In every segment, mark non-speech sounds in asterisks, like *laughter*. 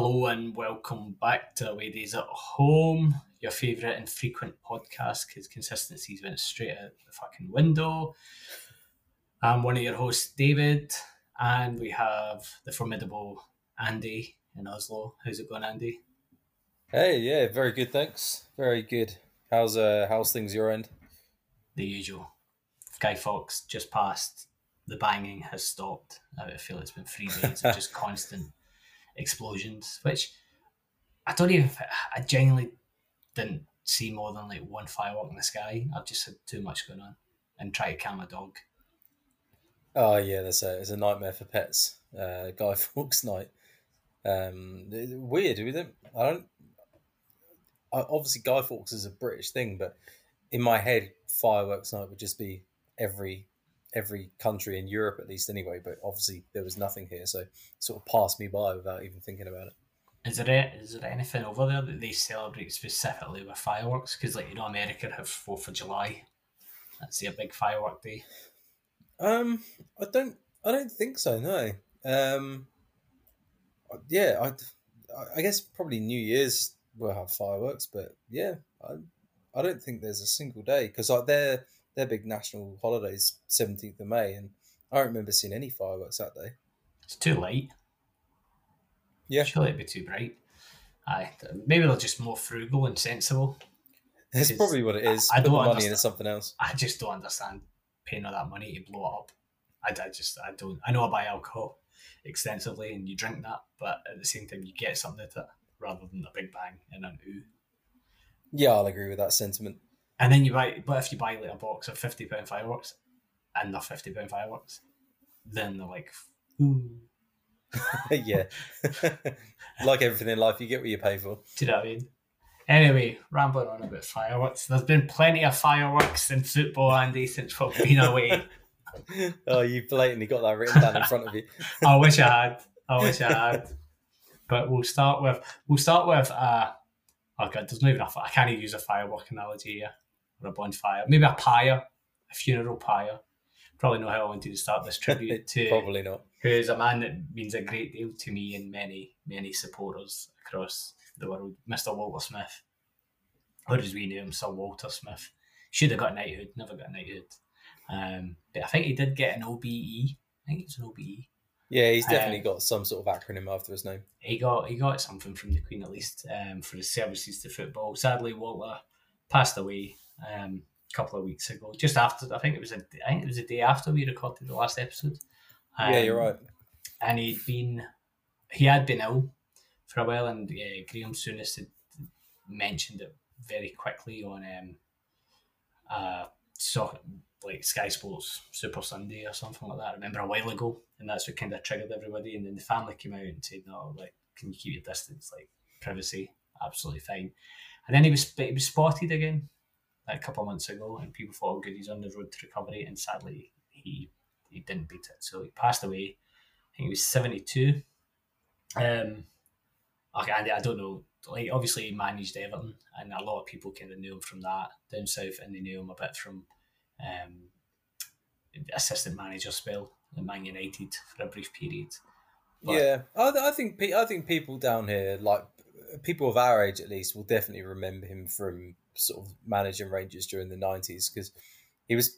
Hello and welcome back to Away Days at Home, your favourite and frequent podcast because consistency's went straight out the fucking window. I'm one of your hosts, David, and we have the formidable Andy in Oslo. How's it going, Andy? Hey, yeah, very good, thanks. Very good. How's uh how's things your end? The usual. Guy Fawkes just passed. The banging has stopped. I feel it's been three days of just *laughs* constant explosions, which I don't even. I genuinely didn't see more than like one firework in the sky. I've just had too much going on and try to calm a dog. Oh yeah, that's a it's a nightmare for pets. Uh, Guy *laughs* Fawkes night. Um, weird. We don't. I don't. I, obviously, Guy Fawkes is a British thing, but in my head, fireworks night would just be every every country in Europe at least anyway. But obviously there was nothing here, so sort of passed me by without even thinking about it. Is there is there anything over there that they celebrate specifically with fireworks? Because like you know, America have Fourth of July. That's their big firework day. Um, I don't. I don't think so. No. Um. Yeah, I. I guess probably New Year's will have fireworks, but yeah, I. I don't think there's a single day because like they're their big national holidays, 17th of May, and I don't remember seeing any fireworks that day. It's too late. Yeah. Surely it'd be too bright. Aye. Maybe they're just more frugal and sensible. That's probably what it is. I, I don't the money understand. into something else. I just don't understand paying all that money to blow it up. I, I just, I don't, I know I buy alcohol extensively and you drink that, but at the same time, you get something out of it rather than a big bang and an ooh. Yeah, I'll agree with that sentiment. And then you buy, but if you buy like a box of fifty pound fireworks, and they're fifty pound fireworks, then they're like, ooh. *laughs* yeah, *laughs* like everything in life, you get what you pay for. Do you know what I mean? Anyway, rambling on about fireworks. There's been plenty of fireworks in football, Andy, since we've been away. *laughs* oh, you blatantly got that written down in front of you. I wish I had. I wish I had. But we'll start with we'll start with uh oh god, there's not even a I can't even use a firework analogy here or a bonfire. Maybe a pyre, a funeral pyre. Probably know how I wanted to start this *laughs* tribute to Probably not. who is a man that means a great deal to me and many, many supporters across the world, Mr. Walter Smith. Or as we knew him, Sir Walter Smith. Should have got knighthood, never got knighthood. Um, but I think he did get an OBE. I think it's an OBE. Yeah, he's definitely got some sort of acronym after his name. He got he got something from the Queen at least um, for his services to football. Sadly, Walter passed away um, a couple of weeks ago, just after I think it was a I think it was a day after we recorded the last episode. yeah, you're Um, right. and he'd been he had been ill for a while, and uh, Graham Souness had mentioned it very quickly on um, uh, so like Sky Sports Super Sunday or something like that. I remember a while ago, and that's what kind of triggered everybody. And then the family came out and said, "No, like, can you keep your distance? Like, privacy, absolutely fine." And then he was he was spotted again a couple of months ago, and people thought, "Oh, good, he's on the road to recovery." And sadly, he he didn't beat it, so he passed away. I think he was seventy two. Um, okay, I, I don't know. Like obviously, he managed Everton, and a lot of people kind of knew him from that down south, and they knew him a bit from um, assistant manager spell at Man United for a brief period. But- yeah, I, I think I think people down here, like people of our age at least, will definitely remember him from sort of managing Rangers during the nineties because he was.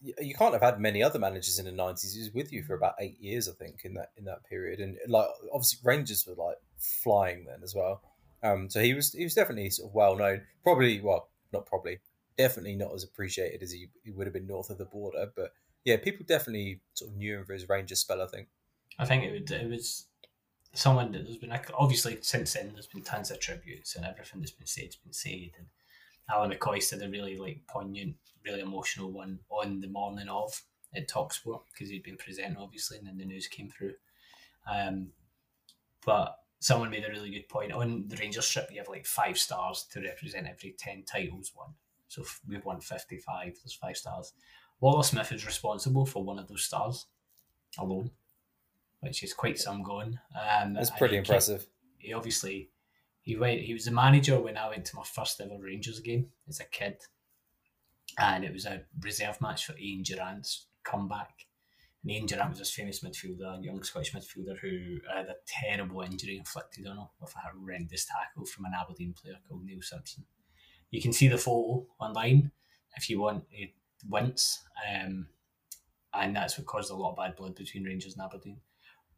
you- can't have had many other managers in the nineties. He was with you for about eight years, I think, in that in that period, and like obviously Rangers were like flying then as well. Um, so he was he was definitely sort of well known. Probably, well, not probably, definitely not as appreciated as he, he would have been north of the border. But yeah, people definitely sort of knew him for his Rangers spell. I think. I think it would, it was someone that there's been obviously since then there's been tons of tributes and everything that's been said has been said and Ally McCoist said a really like poignant, really emotional one on the morning of at Talksport because he'd been presenting obviously and then the news came through. Um, but someone made a really good point on the Rangers strip. You have like five stars to represent every ten titles won. So we've won fifty five. There's five stars. Walter Smith is responsible for one of those stars alone, which is quite some going. Um, That's pretty he impressive. he obviously he went he was the manager when I went to my first ever Rangers game as a kid. And it was a reserve match for Ian Durrant's comeback. And Ian Durrant was this famous midfielder, a young Scottish midfielder who had a terrible injury inflicted on him with a horrendous tackle from an Aberdeen player called Neil Simpson. You can see the photo online if you want to wince. Um, and that's what caused a lot of bad blood between Rangers and Aberdeen.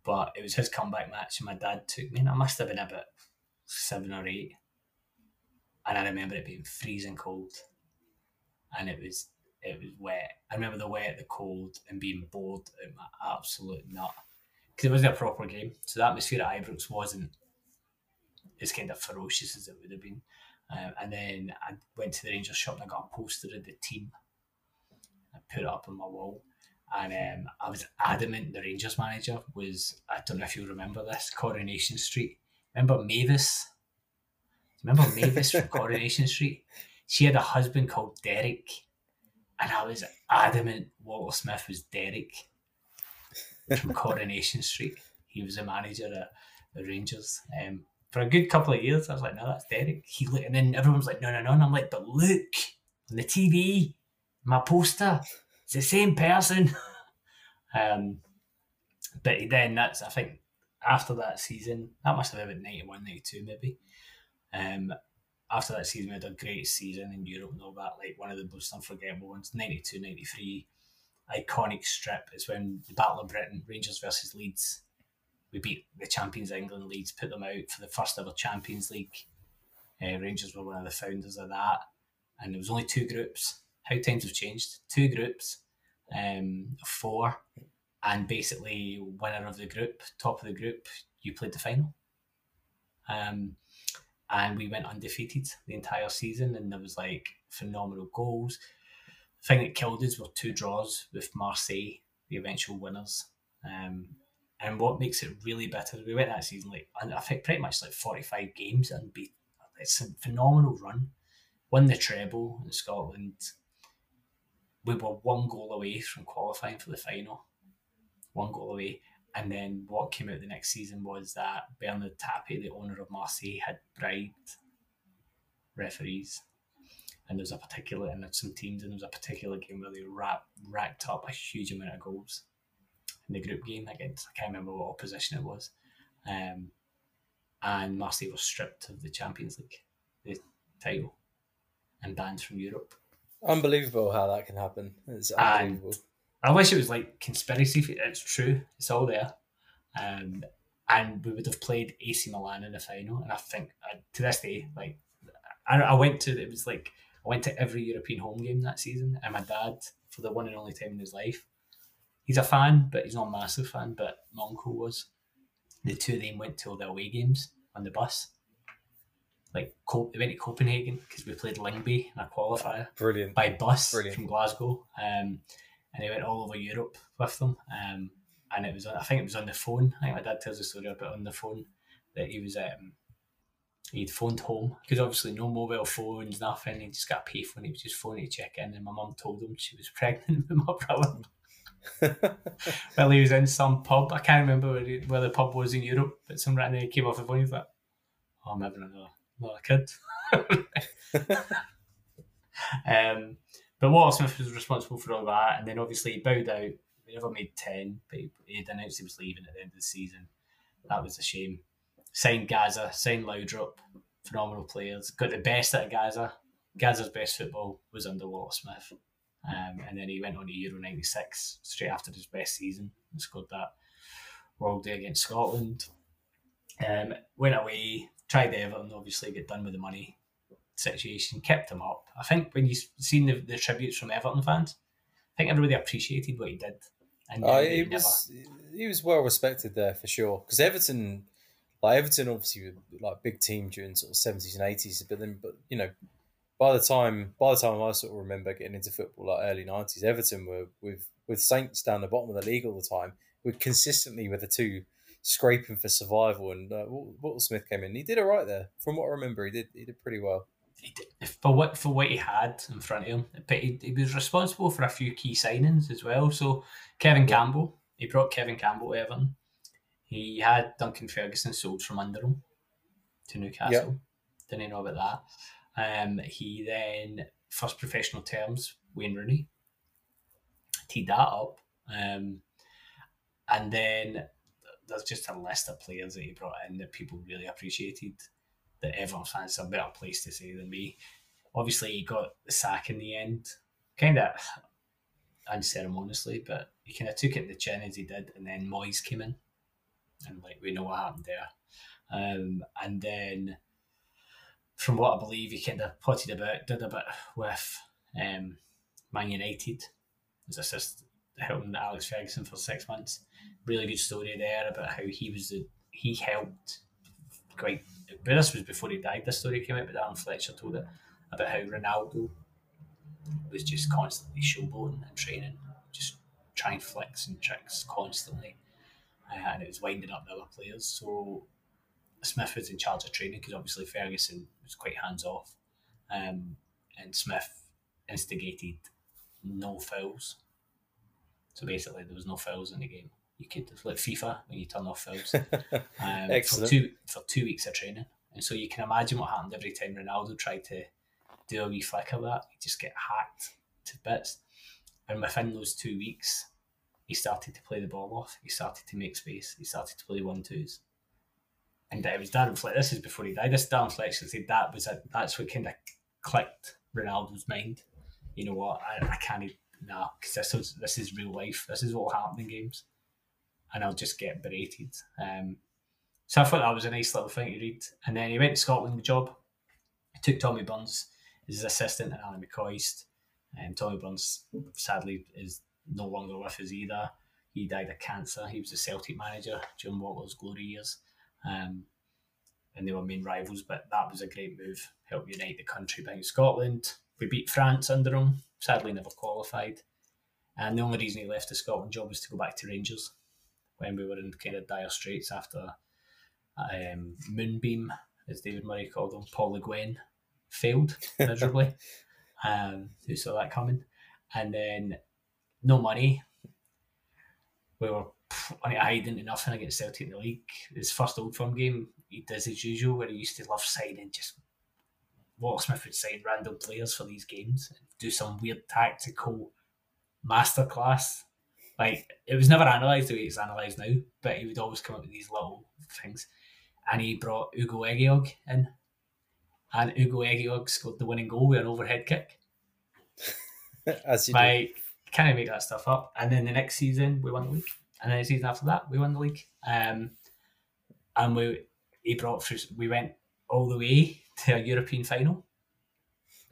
But it was his comeback match, and my dad took me, and I must have been about seven or eight. And I remember it being freezing cold, and it was it was wet. I remember the wet, the cold, and being bored at my absolute nut because it wasn't a proper game. So the atmosphere at Ibrox wasn't as kind of ferocious as it would have been. Um, and then I went to the Rangers shop and I got a poster of the team. I put it up on my wall. And um, I was adamant the Rangers manager was, I don't know if you remember this, Coronation Street. Remember Mavis? Remember Mavis from *laughs* Coronation Street? She had a husband called Derek. And I was adamant Walter Smith was Derek from Coronation Street. He was a manager at the Rangers. Um, for a good couple of years, I was like, no, that's Derek. He looked, and then everyone's like, no, no, no. And I'm like, but look on the TV, my poster, it's the same person. *laughs* um, but then that's, I think, after that season, that must have been 91, 92 maybe. Um, after that season, we had a great season in Europe and all that, like one of the most unforgettable ones, 92, 93. Iconic strip is when the Battle of Britain, Rangers versus Leeds we beat the champions England Leeds, put them out for the first ever Champions League. Uh, Rangers were one of the founders of that, and there was only two groups. How times have changed. Two groups, um, four, and basically winner of the group, top of the group, you played the final. Um, and we went undefeated the entire season, and there was like phenomenal goals. The thing that killed us were two draws with Marseille, the eventual winners. Um, and what makes it really bitter, we went that season like I think pretty much like forty five games and beat. It's a phenomenal run. Won the treble in Scotland. We were one goal away from qualifying for the final. One goal away. And then what came out the next season was that Bernard Tapie, the owner of Marseille, had bribed referees. And there was a particular, and there's some teams, and there was a particular game where they racked up a huge amount of goals in the group game against I can't remember what opposition it was, um, and Marseille was stripped of the Champions League, the title, and banned from Europe. Unbelievable how that can happen. It's unbelievable. And I wish it was like conspiracy. It's true. It's all there. Um, and we would have played AC Milan in the final. And I think uh, to this day, like I, I went to it was like I went to every European home game that season, and my dad for the one and only time in his life he's a fan, but he's not a massive fan. But my uncle was. The two of them went to all the away games on the bus. Like they went to Copenhagen because we played Lyngby in a qualifier. Brilliant. By bus Brilliant. from Glasgow, um, and he went all over Europe with them. Um, and it was I think it was on the phone. I think my dad tells a story about on the phone that he was um, he'd phoned home because obviously no mobile phones, nothing. He just got a payphone. He was just phoning to check in, and my mum told him she was *laughs* pregnant with my brother. *laughs* well, he was in some pub. I can't remember where, he, where the pub was in Europe, but some random came off the phone. He's like, "Oh, I'm having another, another kid." *laughs* um, but Walter Smith was responsible for all that, and then obviously he bowed out. He never made ten, but he, he announced he was leaving at the end of the season. That was a shame. Signed Gazza, signed Laudrup, phenomenal players. Got the best out of Gazza. Gazza's best football was under Walter Smith. Um, and then he went on to Euro 96 straight after his best season and scored that World Day against Scotland. Um, went away, tried Everton, obviously, get done with the money situation, kept him up. I think when you've seen the, the tributes from Everton fans, I think everybody appreciated what he did. And uh, he was he was well respected there for sure because Everton, like Everton, obviously like a big team during sort of seventies and eighties, but then but you know by the time by the time I sort of remember getting into football, like early nineties, Everton were with with Saints down the bottom of the league all the time. We're consistently with the two scraping for survival, and uh, Walter Smith came in. He did all right there, from what I remember. He did he did pretty well. For what for what he had in front of him, but he, he was responsible for a few key signings as well. So Kevin. Campbell, he brought Kevin Campbell to Everton. He had Duncan Ferguson sold from under him to Newcastle. Yeah. Didn't know about that. Um, he then first professional terms Wayne Rooney teed that up. Um, and then there's just a list of players that he brought in that people really appreciated. That everyone finds a better place to say than me. Obviously, he got the sack in the end, kind of unceremoniously, but he kind of took it in the chin as he did, and then Moyes came in, and like we know what happened there. Um, and then, from what I believe, he kind of potted about, did a bit with um, Man United as assist helping Alex Ferguson for six months. Really good story there about how he was the he helped quite. But this was before he died. This story came out, but Alan Fletcher told it about how Ronaldo was just constantly showboating and training, just trying flicks and tricks constantly, uh, and it was winding up the other players. So Smith was in charge of training because obviously Ferguson was quite hands off, um, and Smith instigated no fouls. So basically, there was no fouls in the game. You could like FIFA when you turn off fouls *laughs* um, for two for two weeks of training, and so you can imagine what happened every time Ronaldo tried to do a wee flick of that. He just get hacked to bits, and within those two weeks, he started to play the ball off. He started to make space. He started to play one twos. And it was Darren Fletcher. This is before he died. This Darren Fletcher said that was a, that's what kind of clicked Ronaldo's mind. You know what? I, I can't nah, because this is this is real life. This is what will happen in games, and I'll just get berated. Um, so I thought that was a nice little thing to read. And then he went to Scotland the job. He took Tommy Burns as his assistant and Ally McCoist. And Tommy Burns sadly is no longer with us either. He died of cancer. He was a Celtic manager during Walter's glory years. Um, and they were main rivals, but that was a great move. Help unite the country behind Scotland. We beat France under him sadly never qualified. And the only reason he left the Scotland job was to go back to Rangers when we were in kind of dire straits after um, Moonbeam, as David Murray called him, Paul Le Guen, failed *laughs* miserably. um, who saw that coming? And then no money. We were on it hiding to nothing against Celtic in the league. His first Old Firm game, he does as usual, where he used to love signing just Walter Smith would sign random players for these games, and do some weird tactical masterclass. Like it was never analysed the way it's analysed now, but he would always come up with these little things. And he brought Ugo Ehiogu in, and Ugo Ehiogu scored the winning goal with an overhead kick. *laughs* As you like, do. Can I make that stuff up? And then the next season we won the league, and then the season after that we won the league. Um, and we he brought through. We went all the way to a European final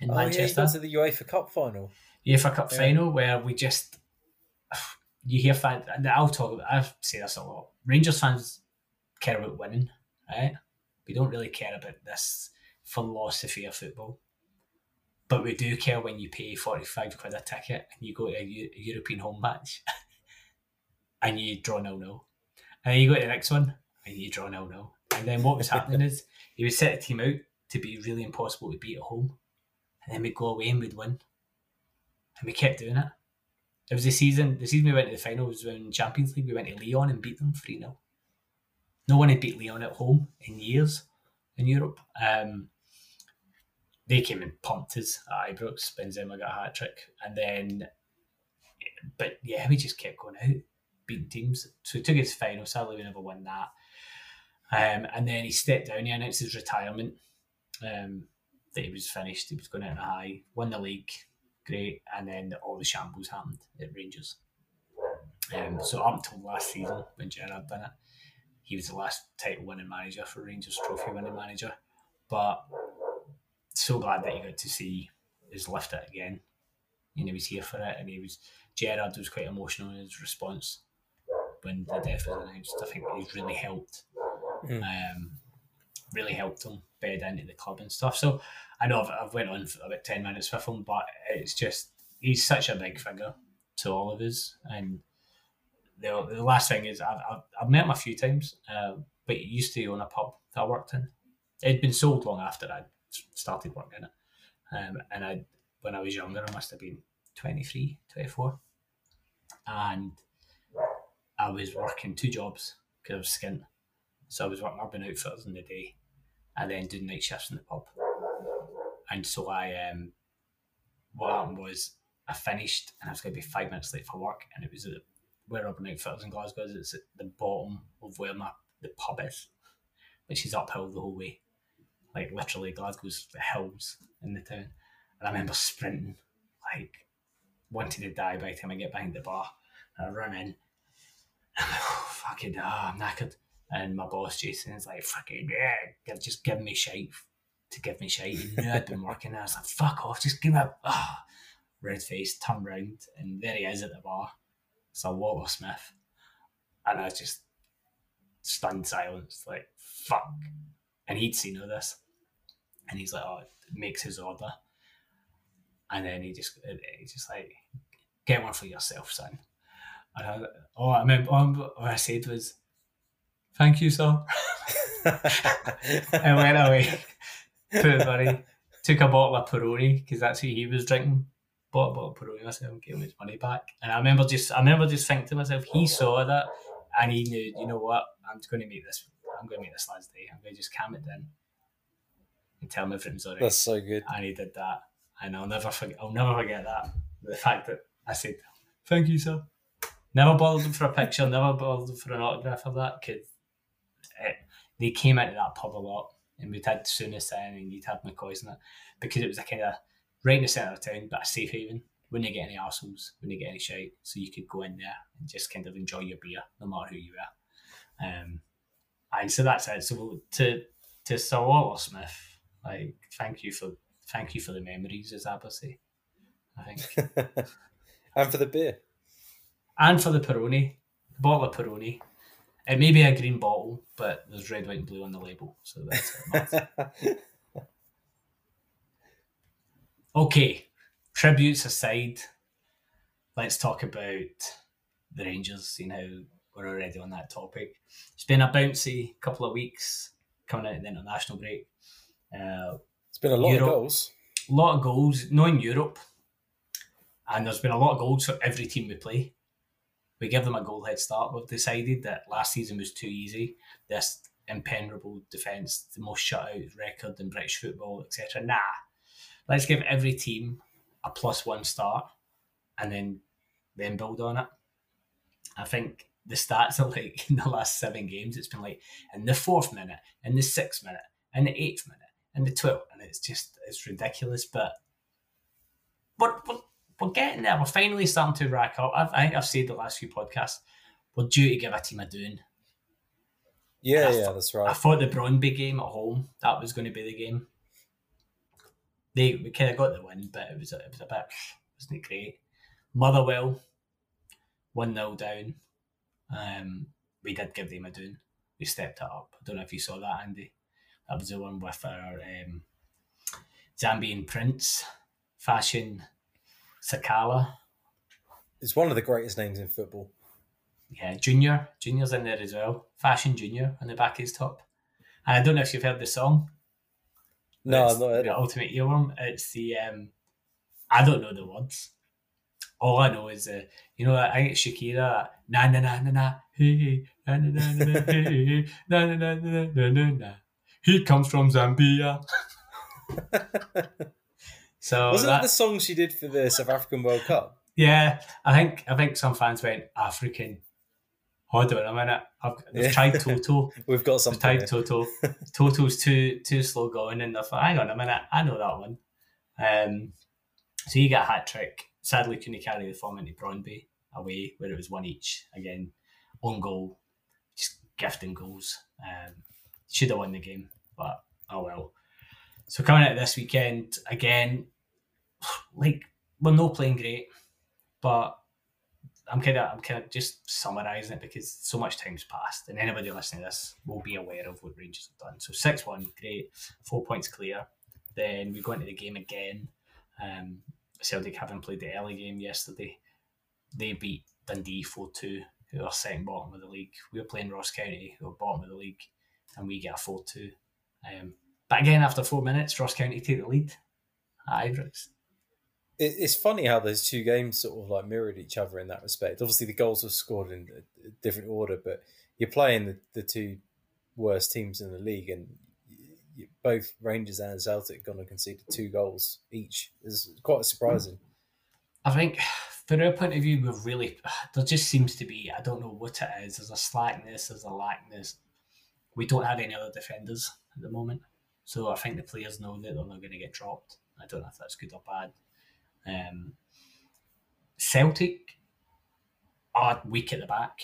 in oh, Manchester. Yeah, to the UEFA Cup final. UEFA Cup yeah. final where we just you hear fans and I'll talk about I say this a lot. Rangers fans care about winning, right? We don't really care about this philosophy of football. But we do care when you pay 45 quid a ticket and you go to a, U- a European home match *laughs* and you draw no no. And then you go to the next one and you draw no no. And then what was happening is *laughs* he would set a team out to be really impossible to beat at home. And then we'd go away and we'd win. And we kept doing it. It was the season, the season we went to the finals when Champions League, we went to Lyon and beat them 3 0. No one had beat Lyon at home in years in Europe. Um, they came and pumped us at Ibrox. Benzema got a hat trick. And then, but yeah, we just kept going out, beating teams. So we took to final. Sadly, we never won that. Um, and then he stepped down. He announced his retirement um, that he was finished. He was going out in a high, won the league, great, and then all the shambles happened at Rangers. Um, so up until last season when Gerrard done it, he was the last title winning manager for Rangers, trophy winning manager. But so glad that he got to see his lift it again. You know, he was here for it, and he was Gerrard was quite emotional in his response when the death was announced. I think he's really helped. Mm. Um, really helped him bed into the club and stuff. So I know I've, I've went on for about 10 minutes with him, but it's just, he's such a big figure to all of us. And the, the last thing is, I've, I've, I've met him a few times, uh, but he used to own a pub that I worked in. It'd been sold long after I started working it. Um, and I, when I was younger, I must have been 23, 24. And I was working two jobs because I was skint. So I was working urban outfitters in the day and then doing night shifts in the pub. And so I, um, what happened was I finished and I was going to be five minutes late for work, and it was a where Urban Outfitters in Glasgow is. It's at the bottom of where my the pub is, which is uphill the whole way. Like literally, Glasgow's hills in the town. And I remember sprinting, like wanting to die by the time I get behind the bar. And I run in. I'm like, oh, fucking, oh, I'm knackered. And my boss Jason is like, fucking yeah, just give me shite to give me shite. He knew I'd been working. There. I was like, fuck off, just give me a oh. red face, turn round, and there he is at the bar. It's a Walter Smith. And I was just stunned silence, like, fuck. And he'd seen all this. And he's like, oh, makes his order. And then he just, he's just like, get one for yourself, son. And I, all I remember, all I said was, thank you, sir. *laughs* and went away. Poor buddy. Took a bottle of Peroni because that's what he was drinking. Bought a bottle of Peroni myself gave him his money back. And I remember just, I remember just thinking to myself, he saw that and he knew, you know what, I'm going to make this, I'm going to make this lad's day. I'm going to just calm it down and tell him everything's alright. That's so good. And he did that, and I'll never forget. I'll never forget that. The fact that I said, "Thank you, sir." Never bothered him for a picture. Never bothered him for an autograph of that kid. They came into that pub a lot, and we'd had Souness in, and you'd had McCoist in it because it was a kind of right in the centre of town, but a safe haven. Wouldn't get any arseholes, wouldn't get any shite, so you could go in there and just kind of enjoy your beer, no matter who you were. Um, and so that's it. So to to Sir Walter Smith, like, thank you for thank you for the memories, as Abba say. I think, *laughs* and for the beer, and for the Peroni, bottle of Peroni. It may be a green bottle, but there's red, white, and blue on the label, so that's it. *laughs* okay, tributes aside, let's talk about the Rangers. Seeing how we're already on that topic, it's been a bouncy couple of weeks coming out of the international break. Uh, it's been a lot Europe, of goals. A lot of goals, not in Europe. And there's been a lot of goals for every team we play. We give them a goal head start. We've decided that last season was too easy. This impenetrable defence, the most shutout record in British football, etc. Nah, let's give every team a plus one start, and then then build on it. I think the stats are like *laughs* in the last seven games, it's been like in the fourth minute, in the sixth minute, in the eighth minute, in the 12th, and it's just it's ridiculous. But we're, we're, we're getting there. We're finally starting to rack up. I've, I think I've said the last few podcasts, we're due to give a team a doing. Yeah, yeah, that's right. I thought the Brøndby game at home that was going to be the game. They we kind of got the win, but it was a, it was a bit wasn't it great. Motherwell one 0 down. Um, we did give them a doing. We stepped it up. I don't know if you saw that, Andy. That was the one with our um, Zambian prince, Fashion Sakala. It's one of the greatest names in football. Yeah, Junior. Junior's in there as well. Fashion Junior on the back of his top. And I don't know if you've heard the song. No, I'm not heard the Ultimate Earworm. It's the um, I don't know the words. All I know is uh, you know I think it's Shakira na na na na na hey na na na na na hey na na na na na na na he comes from Zambia. So wasn't that, the song she did for the South African World Cup? Yeah, I think I think some fans went African. Hold on a minute. I've, they've yeah. tried Toto. *laughs* We've got some. Tried Toto. *laughs* Toto's too too slow going, and they're like, hang on a minute. I know that one. Um, so you get a hat trick. Sadly, couldn't carry the form into Brøndby away, where it was one each. Again, one goal, just gifting goals. Um, should have won the game, but oh well. So coming out this weekend again, *sighs* like we're not playing great, but I'm kind of I'm kind of just summarising it because so much time's passed, and anybody listening to this will be aware of what Rangers have done. So six one, great, four points clear. Then we go into the game again. Um, Celtic having played the early game yesterday, they beat Dundee four two, who are second bottom of the league. We are playing Ross County, who are bottom of the league and we get a 4 2. Um, but again, after four minutes, Ross County take the lead at Ibrox. It's funny how those two games sort of like mirrored each other in that respect. Obviously, the goals were scored in a different order, but you're playing the, the two worst teams in the league, and both Rangers and Celtic going to concede two goals each is quite surprising. I think from our point of view, we've really there just seems to be I don't know what it is. There's a slackness, there's a lackness. We don't have any other defenders at the moment, so I think the players know that they're not going to get dropped. I don't know if that's good or bad. Um, Celtic are weak at the back.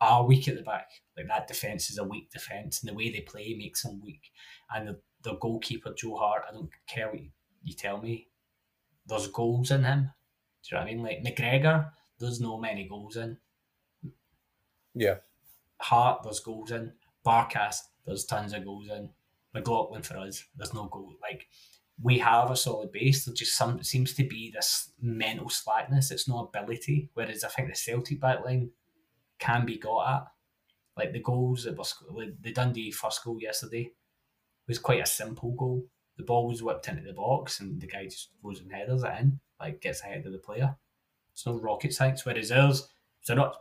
Are weak at the back. Like that defense is a weak defense, and the way they play makes them weak. And the, the goalkeeper Joe Hart, I don't care what you, you tell me, there's goals in him. Do you know what I mean? Like McGregor, there's no many goals in. Yeah. Hart, there's goals in. Barkas, there's tons of goals in. McLaughlin for us, there's no goal. Like we have a solid base. There just some seems to be this mental slackness. It's no ability. Whereas I think the Celtic backline can be got at. Like the goals that were the Dundee first goal yesterday was quite a simple goal. The ball was whipped into the box and the guy just goes and headers it in, like gets ahead of the player. It's no rocket science. Whereas ours, so not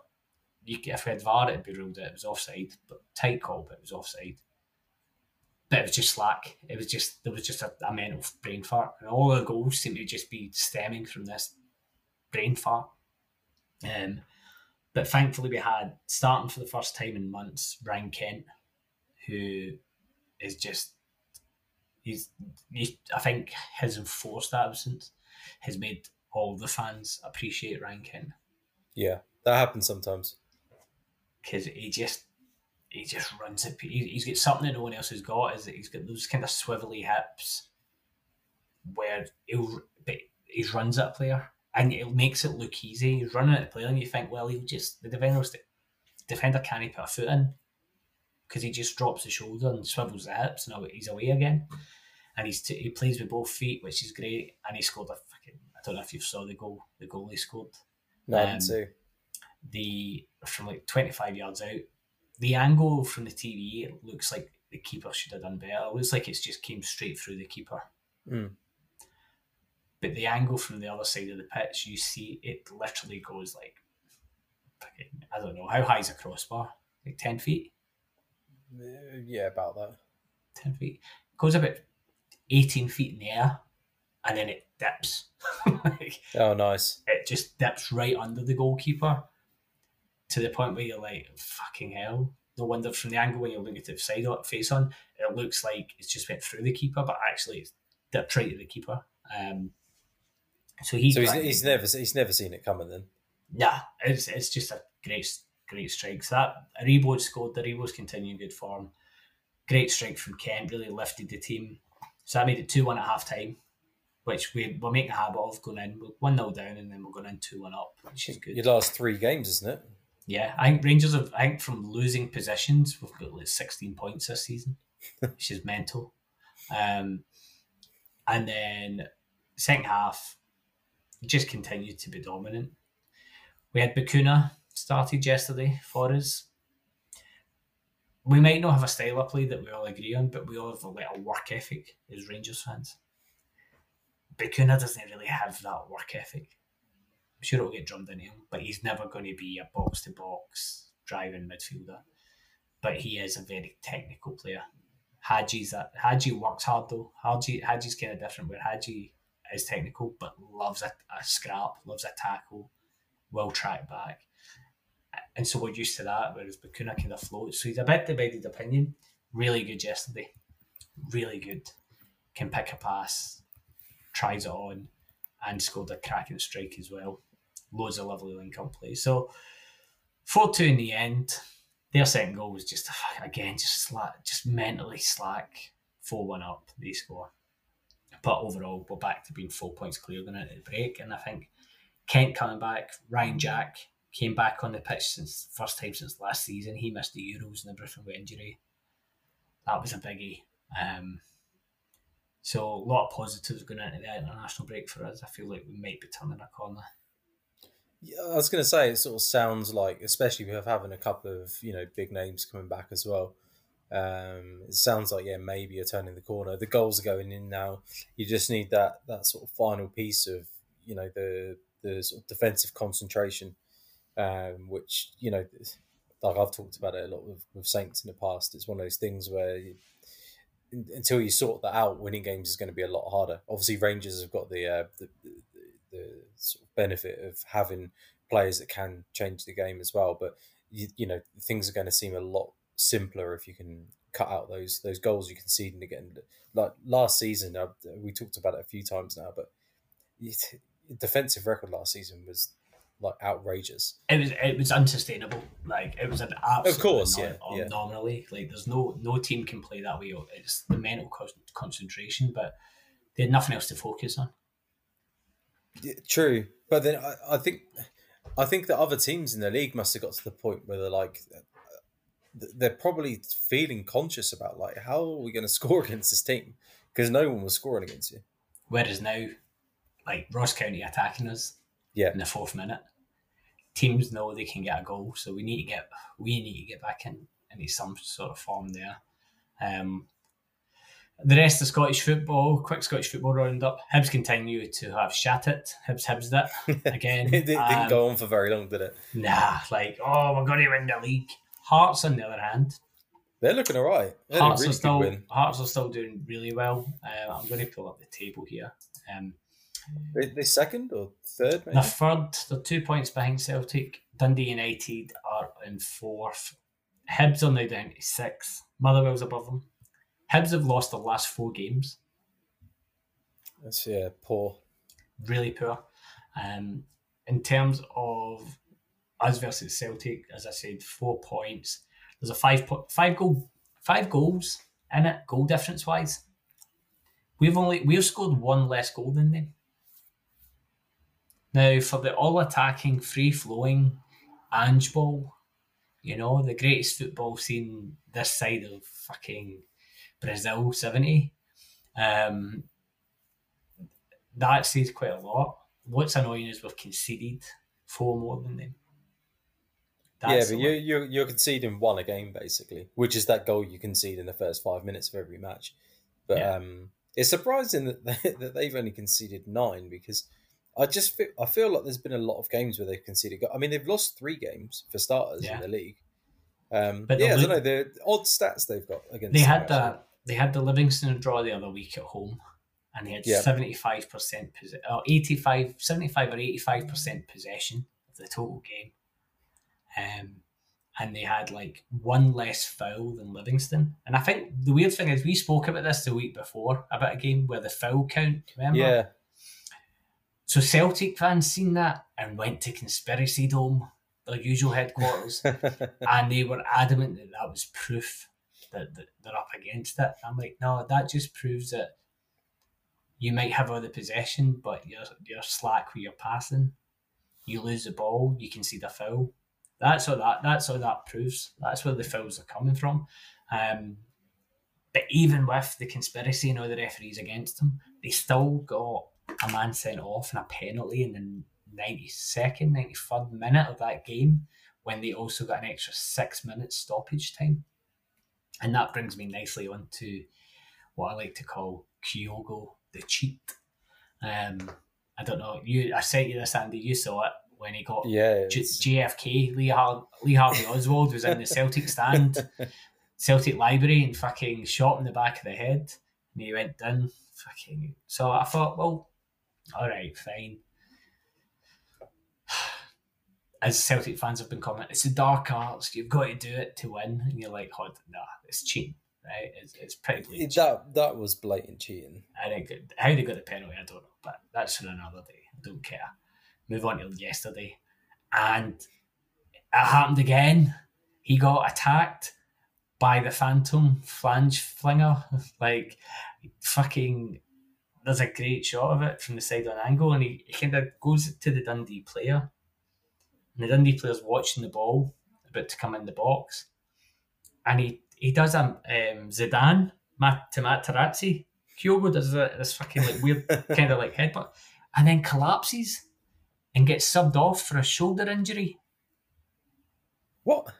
you if we had VAR it'd be ruled that it was offside, but tight call, but it was offside but it was just slack. It was just there was just a, a mental brain fart, and all the goals seem to just be stemming from this brain fart. Um, but thankfully, we had starting for the first time in months Ryan Kent, who is just he's, he's I think his enforced absence has made all the fans appreciate Ryan Kent. Yeah, that happens sometimes because he just he just runs it. He's got something that no one else has got. Is that he's got those kind of swivelly hips, where he'll he runs at a player and it makes it look easy. He's running at a player, and you think, well, he'll just the defender defender can't put a foot in because he just drops the shoulder and swivels the hips, and he's away again. And he's t- he plays with both feet, which is great. And he scored a fucking. I don't know if you saw the goal. The goal he scored. No, um, I didn't um, see. The from like twenty five yards out, the angle from the TV it looks like the keeper should have done better. It looks like it's just came straight through the keeper. Mm. But the angle from the other side of the pitch, you see it literally goes like, I don't know, how high is a crossbar? Like 10 feet? Uh, yeah, about that. 10 feet. It goes about 18 feet in the air and then it dips. *laughs* like, oh, nice. It just dips right under the goalkeeper to the point where you're like, fucking hell. No wonder from the angle when you're looking at the side up face on, it looks like it's just went through the keeper, but actually it's dipped right to the keeper. Um, so he so he's, he's never he's never seen it coming then. Yeah, it's it's just a great great strike. So that Aribo scored. The Aribo's continuing good form. Great strike from Kent. Really lifted the team. So that made it two one at half time, which we we're making a habit of going in. We're one 0 down and then we're going in two one up, which is good. Your last three games, isn't it? Yeah, I think Rangers have. I think from losing positions, we've got like sixteen points this season, *laughs* which is mental. Um, and then second half, just continued to be dominant. We had Bacuna started yesterday for us. We might not have a style of play that we all agree on, but we all have a little work ethic as Rangers fans. Bacuna doesn't really have that work ethic sure it'll get drummed into him, but he's never going to be a box to box driving midfielder. But he is a very technical player. Hagi's that Hagi works hard though. Hagi Hagi's kind of different where Hagi is technical but loves a, a scrap, loves a tackle, will track back. And so we're used to that, whereas Bacuna kind of floats. So he's a bit divided opinion. Really good yesterday. Really good. Can pick a pass, tries it on, and scored a cracking strike as well loads of lovely link up play. So 4 2 in the end. Their second goal was just, again, just slack, just mentally slack. 4 1 up, they score. But overall, we're back to being four points clear going into the break. And I think Kent coming back, Ryan Jack came back on the pitch since first time since last season. He missed the Euros and everything with injury. That was a biggie. Um, so a lot of positives going into the international break for us. I feel like we might be turning a corner. Yeah, I was going to say it sort of sounds like, especially with having a couple of you know big names coming back as well. Um, it sounds like yeah, maybe you're turning the corner. The goals are going in now. You just need that that sort of final piece of you know the the sort of defensive concentration, um, which you know, like I've talked about it a lot with, with Saints in the past. It's one of those things where you, until you sort that out, winning games is going to be a lot harder. Obviously, Rangers have got the uh, the, the, sort of benefit of having players that can change the game as well. But you, you know things are going to seem a lot simpler if you can cut out those those goals you conceded again. Like last season, uh, we talked about it a few times now, but defensive record last season was like outrageous. It was it was unsustainable. Like it was an absolute Of course, non- yeah, yeah. Nominally, like there's no no team can play that way. It's the mental con- concentration, but they had nothing else to focus on. Yeah, true, but then I, I think I think the other teams in the league must have got to the point where they're like they're probably feeling conscious about like how are we going *laughs* to score against this team because no one was scoring against you. Whereas now, like Ross County attacking us Yeah, in the fourth minute, teams know they can get a goal, so we need to get we need to get back in into some sort of form there. Um, the rest of Scottish football, quick Scottish football roundup. Hibs continue to have shat it. Hibs Hibs it *laughs* again. *laughs* it didn't Um, go on for very long, did it? Nah, like oh, we're going to win the league. Hearts, on the other hand, They're looking all right. They had a Hearts really are still. Hearts are still doing really well. Uh, I'm going to pull up the table here. Um, They, they second or third, maybe? The third, they're two points behind Celtic. Dundee United are in fourth. Hibs are now down to sixth. Motherwell's above them. Hibs have lost the last four games. That's yeah, poor. Really poor. Um, in terms of us versus Celtic, as I said, four points. There's a five po- five goal five goals in it, goal difference wise. We've only we've scored one less goal than them. Now for the all attacking, free flowing Ange ball, you know, the greatest football seen this side of fucking Brazil seventy. Um that says quite a lot. What's annoying is we've conceded four more than them. yeah, but you you you're conceding one a game basically, which is that goal you concede in the first five minutes of every match. But Yeah. um, it's surprising that they, *laughs* that they've only conceded nine because I just feel, I feel like there's been a lot of games where they've conceded. go- I mean, they've lost three games for starters Yeah. in the league. Um, But yeah, I don't know the odd stats they've got against. they had actually. The they had the Livingston draw the other week at home, and they had Yeah. seventy five percent or 85, 75 or eighty five percent possession of the total game, um, and they had like one less foul than Livingston. And I think the weird thing is we spoke about this the week before about a game where the foul count. Remember? Yeah, So Celtic fans seen that and went to Conspiracy Dome, their usual headquarters. *laughs* and they were adamant that that was proof that, they're up against it. I'm like, no, that just proves that you might have all the possession, but you're you're slack with your passing. You lose the ball, you can see the foul. That's all that. That's all that proves. That's where the fouls are coming from. Um, but even with the conspiracy and all the referees against them, they still got a man sent off and a penalty in the ninety second, ninety third minute of that game when they also got an extra six minutes stoppage time. And that brings me nicely on to what I like to call Kyogo the cheat. Um, I don't know. You, I sent you this, Andy. You saw it when he got yeah. It's- JFK. Lee, Har- Lee Harvey Oswald was in the Celtic stand, *laughs* Celtic library, and fucking shot in the back of the head. And he went down. Fucking. So I thought, well, all right, fine. As Celtic fans have been commenting, it's the dark arts. You've got to do it to win, and you're like, oh, nah, it's cheating, right? It's, it's pretty blatant. that that was blatant cheating. I think how they got the penalty, I don't know, but that's for another day. I don't care. Move on to yesterday, and it happened again. He got attacked by the Phantom flange flinger. *laughs* Like fucking, there's a great shot of it from the side on angle, and he, he kind of goes to the Dundee player, and the Dundee player's watching the ball about to come in the box, and he he does a um, Zidane Mat- to Materazzi. Kyogo does a, this fucking like weird *laughs* kind of like headbutt, and then collapses and gets subbed off for a shoulder injury. What?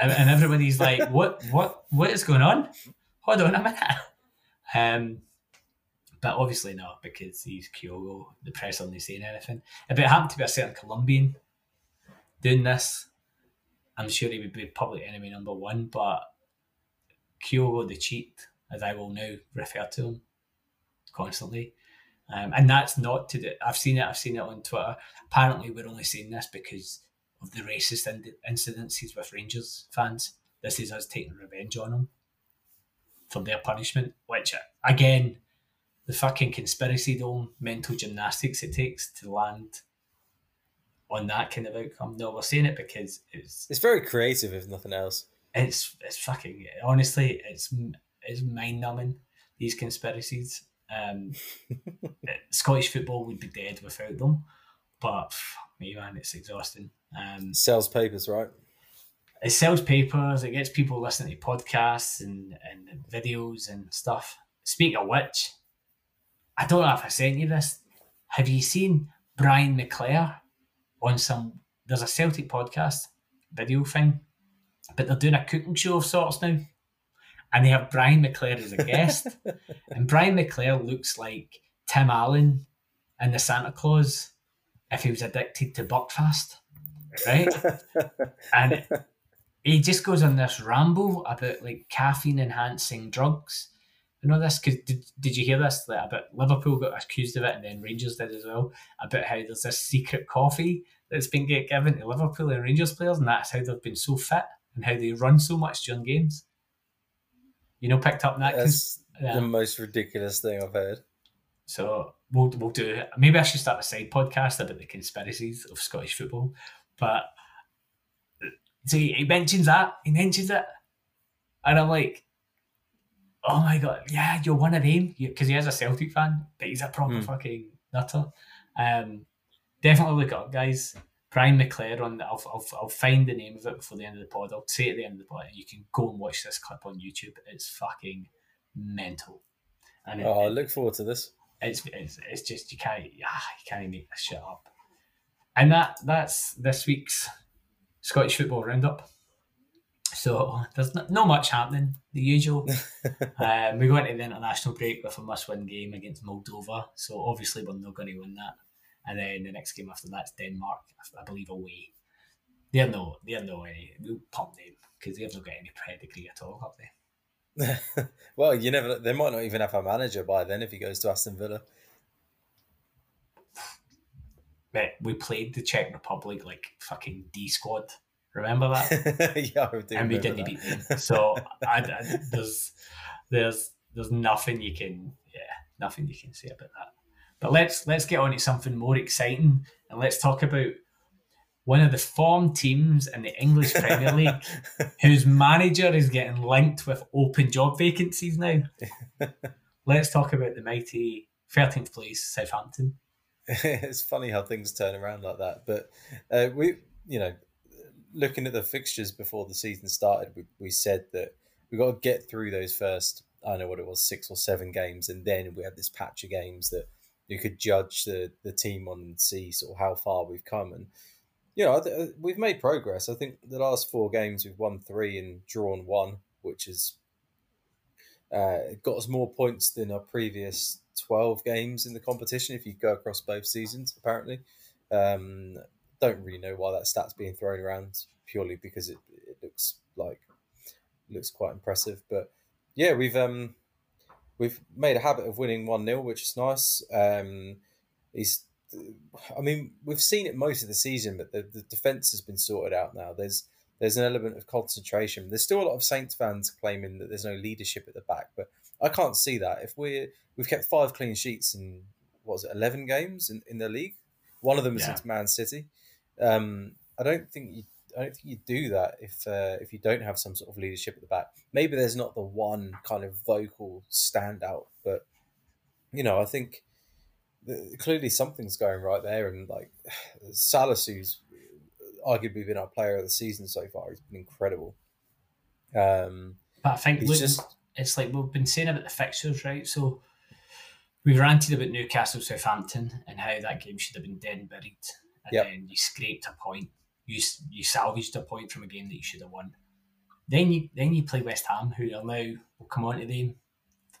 and, and everybody's like, "What? What? What is going on? Hold on a minute." Um, but obviously not because he's Kyogo. The press aren't saying anything. If it happened to be a certain Colombian doing this, I'm sure he would be public enemy number one. But Kyogo the cheat, as I will now refer to him constantly, Um, and that's not to do. I've seen it. I've seen it on Twitter. Apparently, we're only saying this because of the racist in- incidences with Rangers fans. This is us taking revenge on them for their punishment. Which, again, the fucking conspiracy dome mental gymnastics it takes to land on that kind of outcome. No, we're saying it because it's It's very creative, if nothing else. it's it's fucking honestly it's it's mind numbing these conspiracies. Um, *laughs* Scottish football would be dead without them, but fuck me man, it's exhausting. Um, Sells papers, right? it sells papers, it gets people listening to podcasts and, and videos and stuff. Speak of which, I don't know if I sent you this. Have you seen Brian McClair on some? There's a Celtic podcast video thing, but they're doing a cooking show of sorts now, and they have Brian McClair as a guest, *laughs* and Brian McClair looks like Tim Allen in the Santa Claus if he was addicted to Buckfast, right? *laughs* and he just goes on this ramble about like caffeine enhancing drugs. You know this because did, did you hear this that about Liverpool got accused of it and then Rangers did as well about how there's this secret coffee that's been get given to Liverpool and Rangers players and that's how they've been so fit and how they run so much during games. You know, picked up that. That's yeah. the um, most ridiculous thing I've heard. So we'll we'll do. Maybe I should start a side podcast about the conspiracies of Scottish football. But so he, he mentions that he mentions it, and I'm like, oh my god, yeah, you're one of them because he is a Celtic fan, but he's a proper Hmm. fucking nutter. Um, definitely look up, guys. Brian McClair on the, I'll, I'll, I'll find the name of it before the end of the pod. I'll say it at the end of the pod. You can go and watch this clip on YouTube. It's fucking mental. And it- Oh, I look forward to this. it's, it's it's just you can't ah, you can't make this shit up. And that that's this week's Scottish football roundup. So there's not, not much happening. The usual. *laughs* um, we go into the international break with a must-win game against Moldova. So obviously we're not going to win that. And then the next game after that's Denmark, I believe away. They're no, they're no any. We'll pump them because they haven't got any pedigree at all, have they? *laughs* well, you never. They might not even have a manager by then if he goes to Aston Villa. But we played the Czech Republic like fucking D squad. Remember that? *laughs* yeah, I do. and we didn't that. beat them. So I, I- there's there's there's nothing you can yeah nothing you can say about that. But let's let's get on to something more exciting and let's talk about one of the form teams in the English Premier *laughs* League whose manager is getting linked with open job vacancies now. let's talk about the mighty 13th place Southampton. *laughs* it's funny how things turn around like that. But uh, we, you know, looking at the fixtures before the season started, we, we said that we got to get through those first, I don't know what it was, six or seven games, and then we had this patch of games that you could judge the the team on and see sort of how far we've come. And you know, th- we've made progress. I think the last four games we've won three and drawn one, which has uh, got us more points than our previous 12 games in the competition if you go across both seasons, apparently. Um, don't really know why that stat's being thrown around purely because it, it looks like looks quite impressive. But yeah, we've um we've made a habit of winning 1-0, which is nice. Um he's I mean, we've seen it most of the season, but the, the defense has been sorted out now. There's there's an element of concentration. There's still a lot of Saints fans claiming that there's no leadership at the back, but I can't see that. If we're we've kept five clean sheets in what was it, eleven games in, in the league, one of them was Yeah. against Man City. Um, I don't think you I don't think you do that if uh, if you don't have some sort of leadership at the back. Maybe there's not the one kind of vocal standout, but you know I think th- clearly something's going right there, and like *sighs* Salisu's arguably been our player of the season so far. He's been incredible. Um, But I think look, just it's like we've been saying about the fixtures, right? So we ranted about Newcastle Southampton and how that game should have been dead and buried, and Yep. then you scraped a point. You you salvaged a point from a game that you should have won. Then you then you play West Ham, who are now we'll come on to them,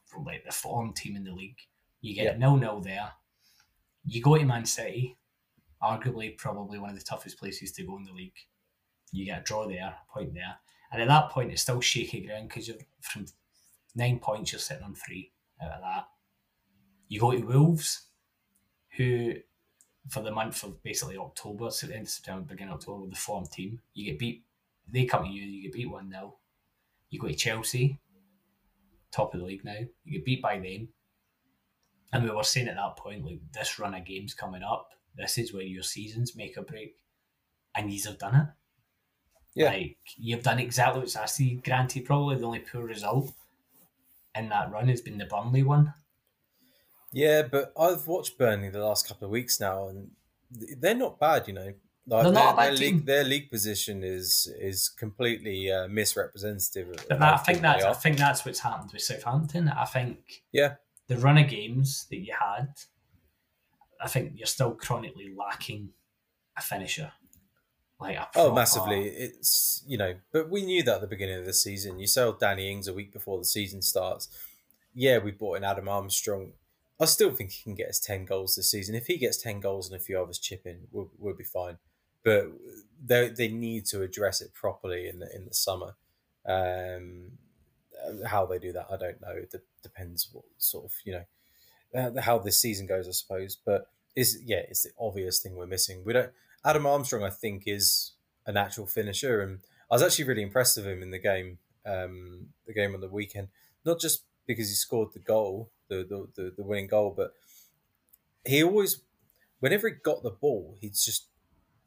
from like the form team in the league. You get Yep. nil nil there. You go to Man City, arguably probably one of the toughest places to go in the league. You get a draw there, a point there, and at that point it's still shaky ground because you're from nine points you're sitting on three out of that. You go to Wolves, who for the month of basically October, so the end of September, beginning of October, with the form team, you get beat. They come to you, you get beat one 0 You go to Chelsea, top of the league now. You get beat by them, and we were saying at that point, like this run of games coming up, this is where your seasons make a break, and you have done it. Yeah. Like you've done exactly what I see. Granted, probably the only poor result in that run has been the Burnley one. Yeah, but I've watched Burnley the last couple of weeks now, and they're not bad. You know, like they're not their, their league, their league position is is completely uh, misrepresentative. But I think that's I think that's what's happened with Southampton. I think yeah, the run of games that you had, I think you're still chronically lacking a finisher. Like a oh, massively. It's you know, but we knew that at the beginning of the season. You sell Danny Ings a week before the season starts. Yeah, we bought in Adam Armstrong. I still think he can get us ten goals this season. If he gets ten goals and a few others chip in, we'll, we'll be fine. But they they need to address it properly in the in the summer. Um, how they do that, I don't know. It de- depends what sort of you know uh, how this season goes, I suppose. But is yeah, it's the obvious thing we're missing. We don't Adam Armstrong, I think, is a natural finisher, and I was actually really impressed with him in the game, um, the game on the weekend. Not just because he scored the goal, the the, the, winning goal, but he always, whenever he got the ball, he's just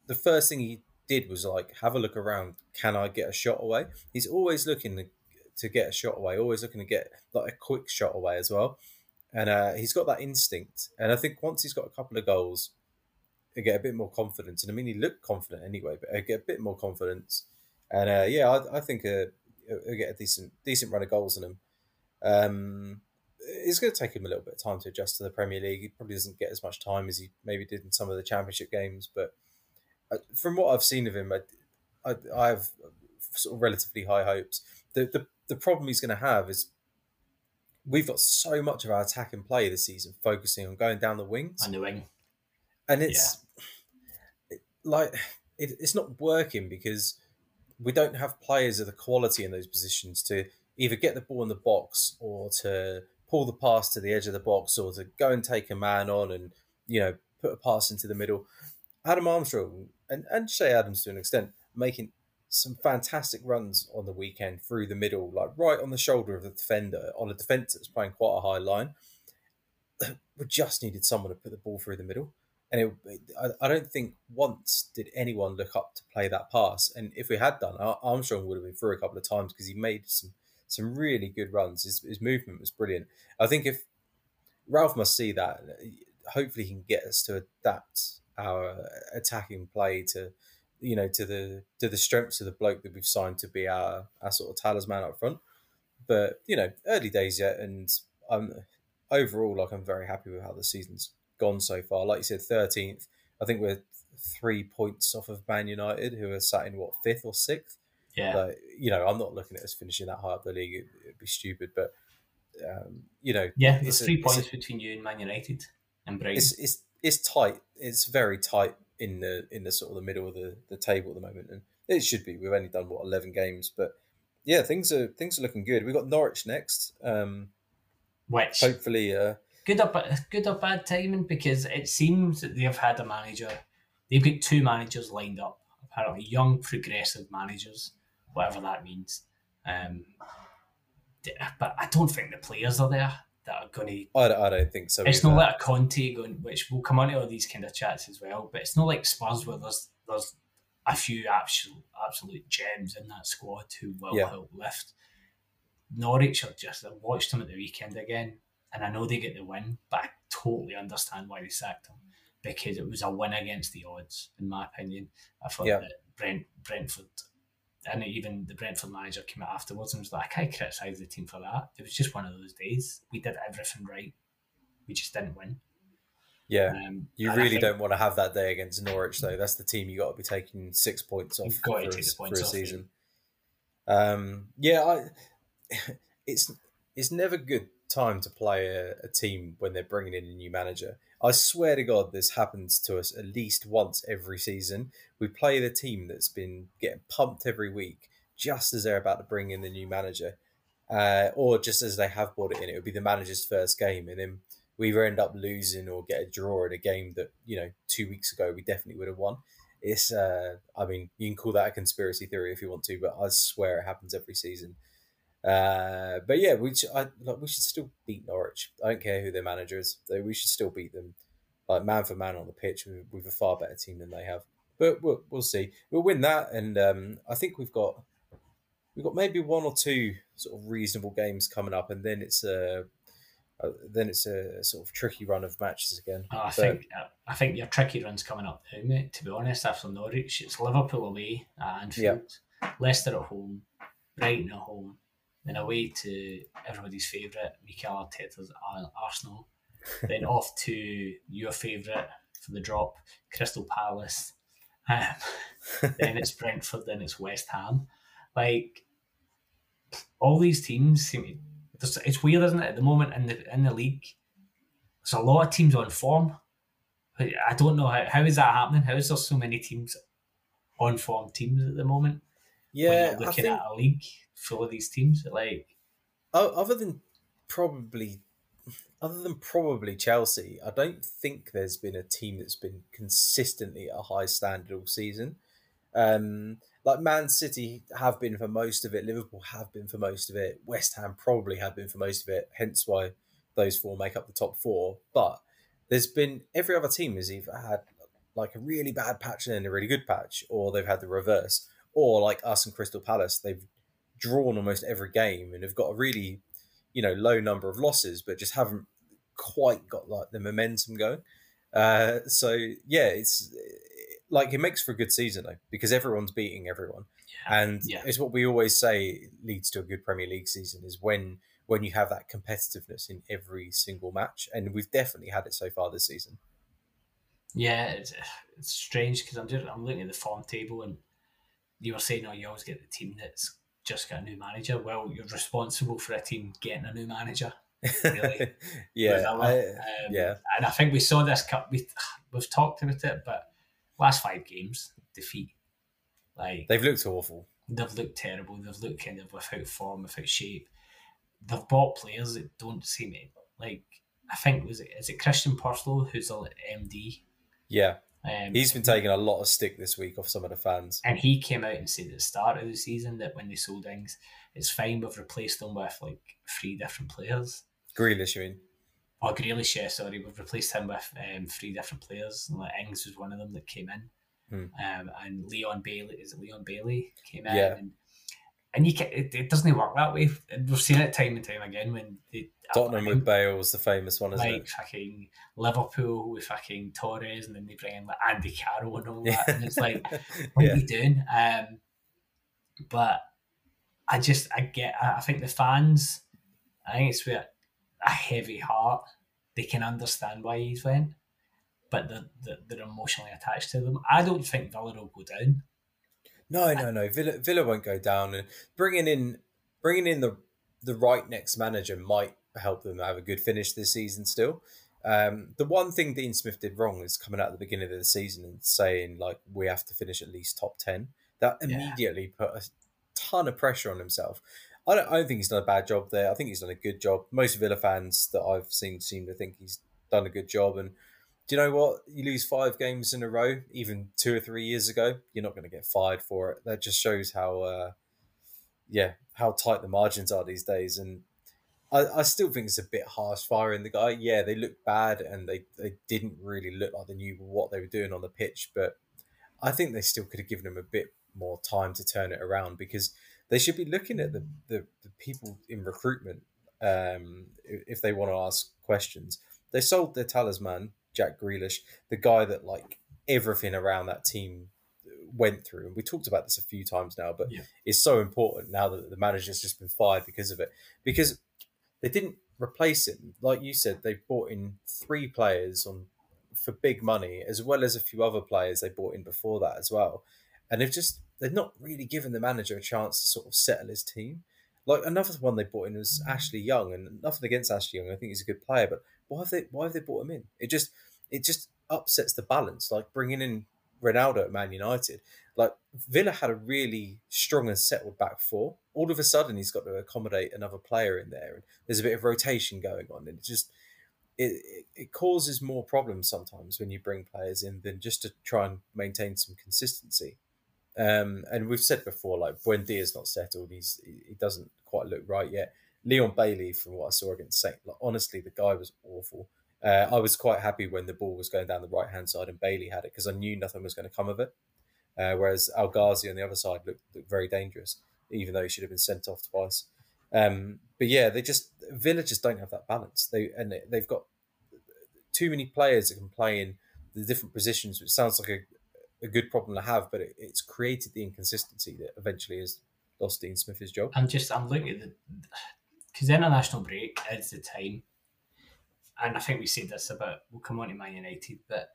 the first thing he did was like have a look around. Can I get a shot away? He's always looking to, to get a shot away, always looking to get like a quick shot away as well. And uh, he's got that instinct. And I think once he's got a couple of goals, he get a bit more confidence. And I mean, he looked confident anyway, but I get a bit more confidence. And uh, yeah, I, I think uh, he'll get a decent decent run of goals in him. Um, it's going to take him a little bit of time to adjust to the Premier League. He probably doesn't get as much time as he maybe did in some of the Championship games. But uh, from what I've seen of him, I, I, I have sort of relatively high hopes. The, the the problem he's going to have is we've got so much of our attack in play this season, focusing on going down the wings. On the wing and it's yeah. like it, it's not working because we don't have players of the quality in those positions to either get the ball in the box or to pull the pass to the edge of the box or to go and take a man on and you know put a pass into the middle. Adam Armstrong and, and Che Adams to an extent making some fantastic runs on the weekend through the middle, like right on the shoulder of the defender on a defence that's playing quite a high line. *clears throat* We just needed someone to put the ball through the middle and it, I don't think once did anyone look up to play that pass. And if we had done, Armstrong would have been through a couple of times because he made some some really good runs. His, his movement was brilliant. I think if Ralph must see that, hopefully he can get us to adapt our attacking play to you know to the to the strengths of the bloke that we've signed to be our our sort of talisman up front. But you know, early days yet, and I'm overall like I'm very happy with how the season's gone so far. Like you said, thirteenth. I think we're three points off of Man United, who are sat in what fifth or sixth. Yeah. You know, I'm not looking at us finishing that high up the league. It, would be stupid, but um, you know, yeah, it's three a, points a, between you and Man United and Brighton. It's, it's it's tight. It's very tight in the in the sort of the middle of the, the table at the moment, and it should be. We've only done what eleven games, but yeah, things are things are looking good. We've got Norwich next. Um, Which hopefully, uh, good or good or bad timing because it seems that they've had a manager. They've got two managers lined up. Apparently, young progressive managers, whatever that means. Um, but I don't think the players are there that are going to. I don't, I don't think so. It's either. not like a Conte going, which will come on to all these kind of chats as well. But it's not like Spurs where there's there's a few absolute absolute gems in that squad who will yeah. help lift. Norwich are just I watched them at the weekend again and I know they get the win, but I totally understand why they sacked them because it was a win against the odds, in my opinion. I thought yeah. that Brent Brentford and even the Brentford manager came out afterwards and was like, I can't criticise the team for that. It was just one of those days. We did everything right. We just didn't win. Yeah, um, you really think, don't want to have that day against Norwich, though. That's the team you got to be taking six points off for, a, for a season. Um, yeah, I, *laughs* it's it's never good time to play a, a, team when they're bringing in a new manager. I swear to God, this happens to us at least once every season. We play the team that's been getting pumped every week just as they're about to bring in the new manager, uh, or just as they have brought it in. It would be the manager's first game, and then we either end up losing or get a draw in a game that you know two weeks ago we definitely would have won. It's, uh, I mean, you can call that a conspiracy theory if you want to, but I swear it happens every season. Uh, but yeah, we should, I, like, we should still beat Norwich. I don't care who their manager is; we should still beat them, like man for man on the pitch with, with a far better team than they have. But we'll, we'll see. We'll win that, and um, I think we've got we've got maybe one or two sort of reasonable games coming up, and then it's a uh, then it's a sort of tricky run of matches again. Oh, I but, think I think your tricky run's coming up now, mate. To be honest, after Norwich, it's Liverpool away at Anfield, yeah. Leicester at home, Brighton at home, then away to everybody's favourite, Mikel Arteta's Arsenal, *laughs* then off to your favourite for the drop, Crystal Palace. Um, *laughs* then it's Brentford, then it's West Ham. Like all these teams seem to, it's weird, isn't it? At the moment in the in the league, there's a lot of teams on form. I don't know how, how is that happening. How is there so many teams on form teams at the moment? Yeah, looking think, at a league full of these teams, like other than probably other than probably Chelsea, I don't think there's been a team that's been consistently at a high standard all season. Um, like Man City have been for most of it, Liverpool have been for most of it, West Ham probably have been for most of it, hence why those four make up the top four. But there's been every other team has either had like a really bad patch and then a really good patch, or they've had the reverse, or like us and Crystal Palace, they've drawn almost every game and have got a really, you know, low number of losses, but just haven't quite got like the momentum going. Uh, so yeah, it's like it makes for a good season though because everyone's beating everyone, yeah. and yeah. it's what we always say leads to a good Premier League season is when when you have that competitiveness in every single match, and we've definitely had it so far this season. Yeah, it's, it's strange because I'm just I'm looking at the form table and you were saying, oh, you always get the team that's just got a new manager. Well, you're responsible for a team getting a new manager. Really, *laughs* yeah, I, um, yeah. And I think we saw this cup. We *sighs* we've talked about it, but last five games defeat. Like they've looked awful. They've looked terrible. They've looked kind of without form, without shape. They've bought players that don't seem like. I think was it is it Christian Purslow who's a MD. Yeah, um, he's been taking a lot of stick this week off some of the fans, and he came out and said at the start of the season that when they sold Ings, it's fine. We've replaced them with like three different players. Grealish, you mean? Oh, Grealish, yeah, sorry. We've replaced him with um, three different players. And, like, Ings was one of them that came in. Hmm. Um, and Leon Bailey, is it Leon Bailey came in? Yeah. And, and you can, it, it doesn't work that way. We've seen it time and time again when they Tottenham with Bale was the famous one, isn't like it? fucking Liverpool with fucking Torres, and then they bring in like Andy Carroll and all that, and it's *laughs* like, what yeah. are you doing? Um, but I just I get I think the fans, I think it's with a heavy heart. They can understand why he's went, but they're, they're, they're emotionally attached to them. I don't think Villa will go down. No, no, no. Villa, Villa won't go down, and bringing in bringing in the the right next manager might help them have a good finish this season. Still, um, the one thing Dean Smith did wrong is coming out at the beginning of the season and saying like we have to finish at least top ten. That immediately yeah. put a ton of pressure on himself. I don't, I don't think he's done a bad job there. I think he's done a good job. Most Villa fans that I've seen seem to think he's done a good job. And do you know what? You lose five games in a row, even two or three years ago, you're not going to get fired for it. That just shows how, uh, yeah, how tight the margins are these days. And I, I still think it's a bit harsh firing the guy. Yeah, they look bad and they, they didn't really look like they knew what they were doing on the pitch. But I think they still could have given him a bit more time to turn it around because they should be looking at the, the, the people in recruitment um, if they want to ask questions. They sold their talisman Jack Grealish, the guy that like everything around that team went through. And we talked about this a few times now, but yeah. it's so important now that the manager's just been fired because of it. Because they didn't replace him. Like you said, they brought in three players on for big money, as well as a few other players they brought in before that as well. And they've just they're not really given the manager a chance to sort of settle his team. Like another one they brought in was mm. Ashley Young, and nothing against Ashley Young. I think he's a good player, but why have they why have they brought him in? It just it just upsets the balance. Like bringing in Ronaldo at Man United, like Villa had a really strong and settled back four. All of a sudden, he's got to accommodate another player in there, and there's a bit of rotation going on, and it just it, it causes more problems sometimes when you bring players in than just to try and maintain some consistency. Um, and we've said before, like Buendia's not settled. He's he doesn't quite look right yet. Leon Bailey, from what I saw against Saint, like, honestly, the guy was awful. Uh, I was quite happy when the ball was going down the right hand side and Bailey had it because I knew nothing was going to come of it. Uh, whereas El Ghazi on the other side looked, looked, very dangerous, even though he should have been sent off twice. Um, but yeah, they just Villa just don't have that balance. They and they've got too many players that can play in the different positions, which sounds like a, a good problem to have, but it, it's created the inconsistency that eventually has lost Dean Smith his job. I'm just I'm looking at the because international break is the time, and I think we said this about we'll come on to Man United, but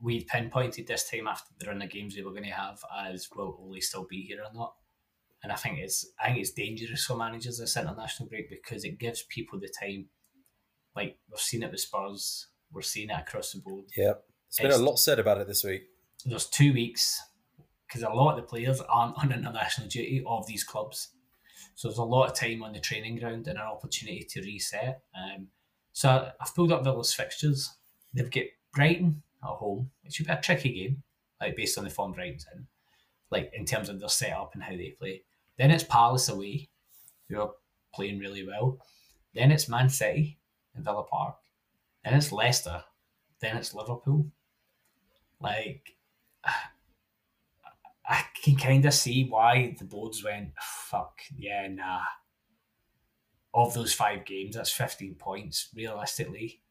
we pinpointed this time after the run of games we were going to have as will Ole still be here or not? And I think it's I think it's dangerous for managers this international break because it gives people the time. Like we've seen it with Spurs, we're seeing it across the board. Yeah, it's been it's, a lot said about it this week. There's two weeks because a lot of the players aren't on international duty of these clubs, so there's a lot of time on the training ground and an opportunity to reset. Um, so I've pulled up Villa's fixtures. They've got Brighton at home, which should be a tricky game, like based on the form Brighton's in, like in terms of their setup and how they play. Then it's Palace away, who are playing really well. Then it's Man City in Villa Park. Then it's Leicester. Then it's Liverpool. Like, I can kind of see why the boards went, fuck, yeah, nah. Of those five games, that's 15 points realistically.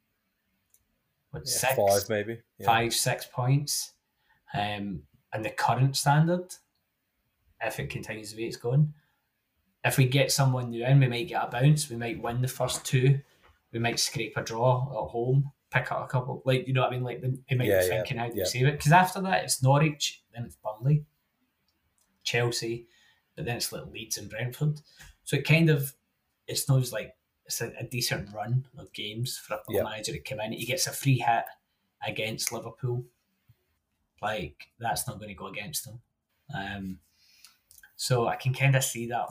What, yeah, six? Five, maybe. Yeah. Five, six points. Um, and the current standard, if it continues the way it's going. If we get someone new in, we might get a bounce. We might win the first two. We might scrape a draw at home, pick up a couple. Like you know what I mean? Like they might yeah, be thinking yeah, how to yeah. save it. Because after that, it's Norwich, then it's Burnley, Chelsea, but then it's like Leeds and Brentford. So it kind of it's not like it's a, a decent run of games for a yeah. manager to come in. He gets a free hit against Liverpool. Like that's not going to go against them. Um, so I can kind of see that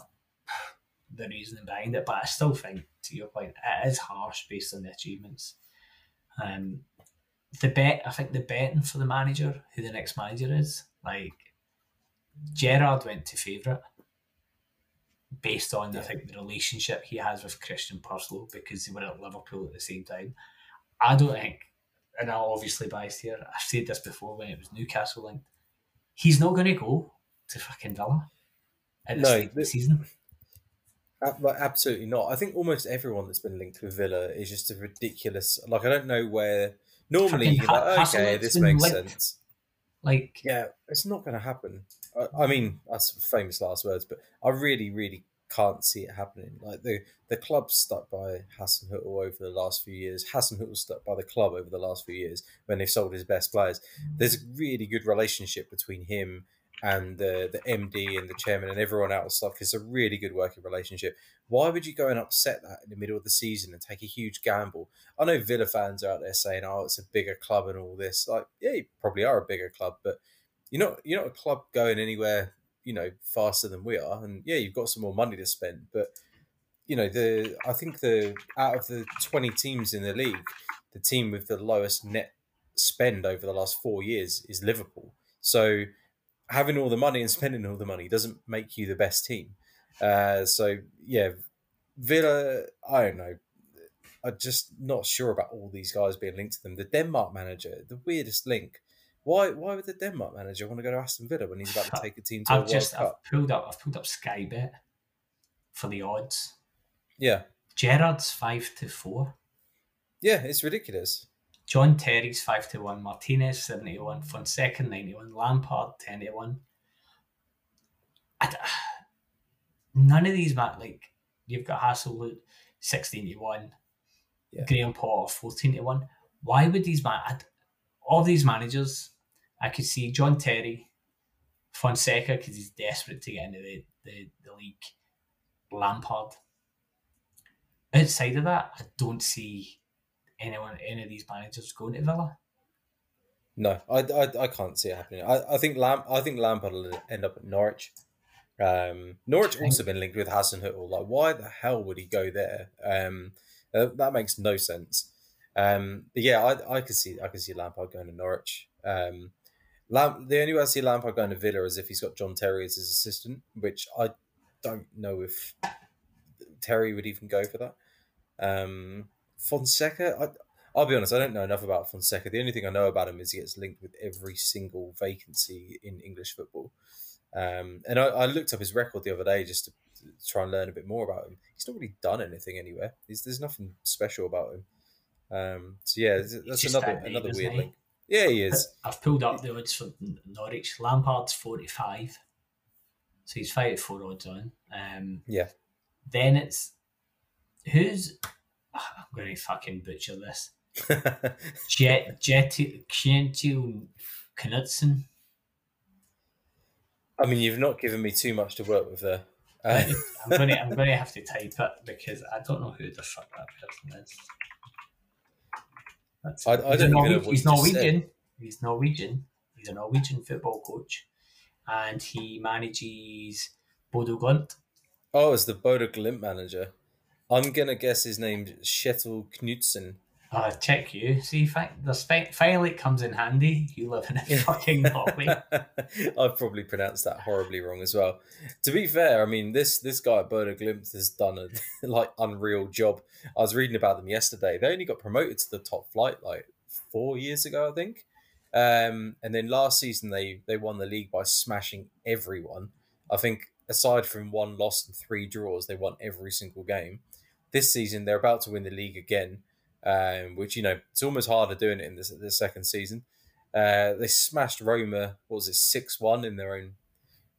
the reasoning behind it, but I still think, to your point, it is harsh based on the achievements. Um, the bet, I think the betting for the manager, who the next manager is, like Gerrard went to favourite based on yeah. I think the relationship he has with Christian Purslow because they were at Liverpool at the same time. I don't think, and I'm obviously biased here. I've said this before when it was Newcastle linked. He's not going to go to fucking Villa at no, the, the season. Absolutely not. I think almost everyone that's been linked with Villa is just a ridiculous. Like I don't know where. Normally, you're like, okay, this makes linked. sense. Like, yeah, it's not going to happen. I, mean, that's famous last words, but I really, really can't see it happening. Like the the club stuck by Hasenhüttl over the last few years. Hasenhüttl stuck by the club over the last few years when they've sold his best players. There's a really good relationship between him and the the MD and the chairman and everyone else. Like it's a really good working relationship. Why would you go and upset that in the middle of the season and take a huge gamble? I know Villa fans are out there saying, "Oh, it's a bigger club and all this." Like, yeah, you probably are a bigger club, but you're not you're not a club going anywhere you know faster than we are. And yeah, you've got some more money to spend, but you know the I think the out of the twenty teams in the league, the team with the lowest net spend over the last four years is Liverpool. So having all the money and *laughs* spending all the money doesn't make you the best team. Uh, so yeah, Villa, I don't know. I'm just not sure about all these guys being linked to them. The Denmark manager, the weirdest link. Why? Why would the Denmark manager want to go to Aston Villa when he's about to take a team to I've a just, World Cup? I've pulled up. I've pulled up Sky Bet for the odds. Yeah, Gerrard's five to four. Yeah, it's ridiculous. John Terry's five to one, Martinez seventy one, Fonseca ninety one, Lampard ten to one. *sighs* none of these man like you've got Hasenhüttl sixteen to one, yeah. Graham Potter fourteen to one. Why would these man? All these managers, I could see John Terry, Fonseca because he's desperate to get into the, the, the league, Lampard. Outside of that, I don't see anyone, any of these managers going to Villa. No, I, I, I can't see it happening. I, I think Lamp I think Lampard will end up at Norwich. Um, Norwich also been linked with Hassan Hasenhüttl. Like, why the hell would he go there? Um, uh, that makes no sense. Um, yeah, I, I could see I could see Lampard going to Norwich. Um, Lamp, the only way I see Lampard going to Villa is if he's got John Terry as his assistant, which I don't know if Terry would even go for that. Um, Fonseca, I, I'll be honest, I don't know enough about Fonseca. The only thing I know about him is he gets linked with every single vacancy in English football. Um, and I, I, looked up his record the other day just to, try and learn a bit more about him. He's not really done anything anywhere. He's, there's nothing special about him. Um, so yeah, that's another another weird link. Yeah, he is. *laughs* I've pulled up the odds for Norwich. Lampard's forty five, so he's five four odds on. Um, yeah. Then it's who's oh, I'm going to fucking butcher this. *laughs* Jet Jet Kjetil Knutsen. I mean, you've not given me too much to work with there. Uh, I'm going *laughs* to I'm going to have to type it because I don't know who the fuck that person is. That's, I, I don't Norwe- he's Norwegian. He's Norwegian. He's a Norwegian football coach, and he manages Bodo Glimt. Oh, it's the Bodo Glimt manager. I'm gonna guess his name's Kjetil Knutsen. Uh, check you. See, the spe- finally it comes in handy. You live in a fucking Norway. *laughs* I've probably pronounced that horribly wrong as well. To be fair, I mean this this guy at Bodo Glimt has done a *laughs* like unreal job. I was reading about them yesterday. They only got promoted to the top flight like four years ago, I think. Um, and then last season they they won the league by smashing everyone. I think aside from one loss and three draws, they won every single game. This season they're about to win the league again um, which you know it's almost harder doing it in the, the second season. Uh, they smashed Roma. What was it, six one in their own,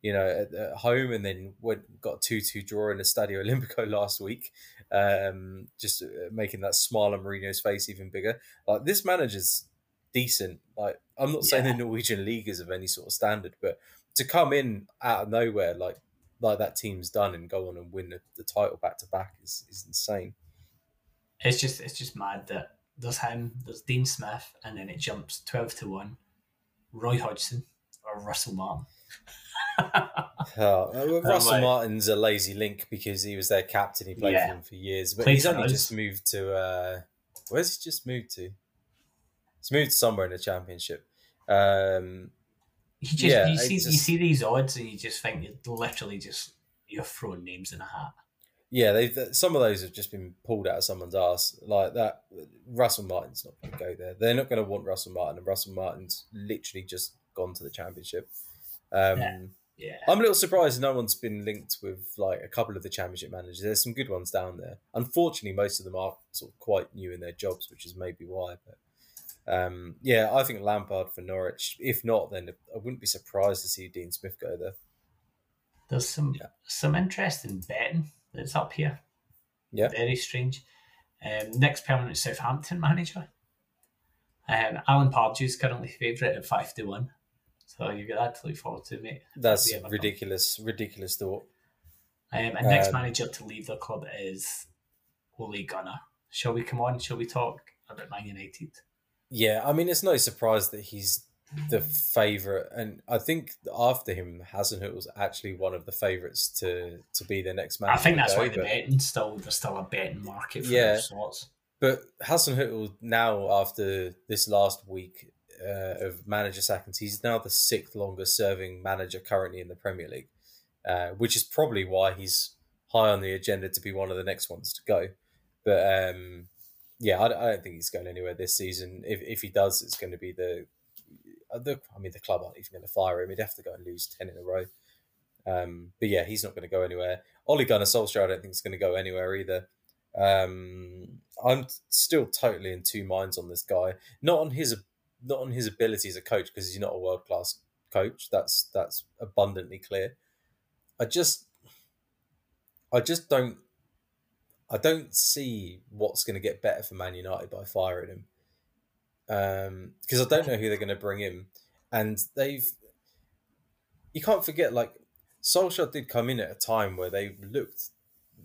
you know, at, at home, and then went got two two draw in the Stadio Olimpico *laughs* last week, um, just uh, making that smile on Mourinho's face even bigger. Like this manager's decent. Like I'm not saying the Norwegian league is of any sort of standard, but to come in out of nowhere like like that team's done and go on and win the, the title back to back is is insane it's just it's just mad that there's him, there's Dean Smith, and then it jumps twelve to one, Roy Hodgson or Russell Martin. *laughs* oh, Russell like, Martin's a lazy link because he was their captain. He played yeah. for them for years, but Played he's only us. just moved to. Uh, where's he just moved to? He's moved somewhere in the championship. Um, he just yeah, you see just, you see these odds and you just think you're literally just you're throwing names in a hat. Yeah, they some of those have just been pulled out of someone's ass like that. Russell Martin's not going to go there. They're not going to want Russell Martin, and Russell Martin's literally just gone to the championship. Um, yeah. yeah. I'm a little surprised no one's been linked with like a couple of the championship managers. There's some good ones down there. Unfortunately, most of them are sort of quite new in their jobs, which is maybe why. But um, yeah, I think Lampard for Norwich. If not, then I wouldn't be surprised to see Dean Smith go there. There's some yeah. some interest in betting that's up here. Yeah. Very strange. Um, next permanent Southampton manager. Um, Alan Pardew is currently favourite at 5 to 1. So you've got that to look forward to, mate. That's ridiculous, ridiculous thought. Um, and next um, manager to leave the club is Ole Gunnar. Shall we come on? Shall we talk about Man United? Yeah, I mean, it's no surprise that he's the favorite, and I think after him, Hasenhüttl was actually one of the favorites to to be the next man. I think that's go, why the betting still there's still a betting market for yeah, sorts. But Hasenhüttl now after this last week uh, of manager seconds, he's now the sixth longest serving manager currently in the Premier League, uh, which is probably why he's high on the agenda to be one of the next ones to go. But um, yeah, I, I, don't think he's going anywhere this season. If if he does, it's going to be the the, I mean, the club aren't even going to fire him. He'd have to go and lose 10 in a row. Um, but yeah, he's not going to go anywhere. Ole Gunnar Solskjaer, I don't think is going to go anywhere either. Um, I'm still totally in two minds on this guy. Not on his not on his ability as a coach because he's not a world class coach. That's that's abundantly clear. I just I just don't I don't see what's going to get better for Man United by firing him because um, I don't know who they're going to bring in, and they've. You can't forget, like Solskjaer did come in at a time where they looked,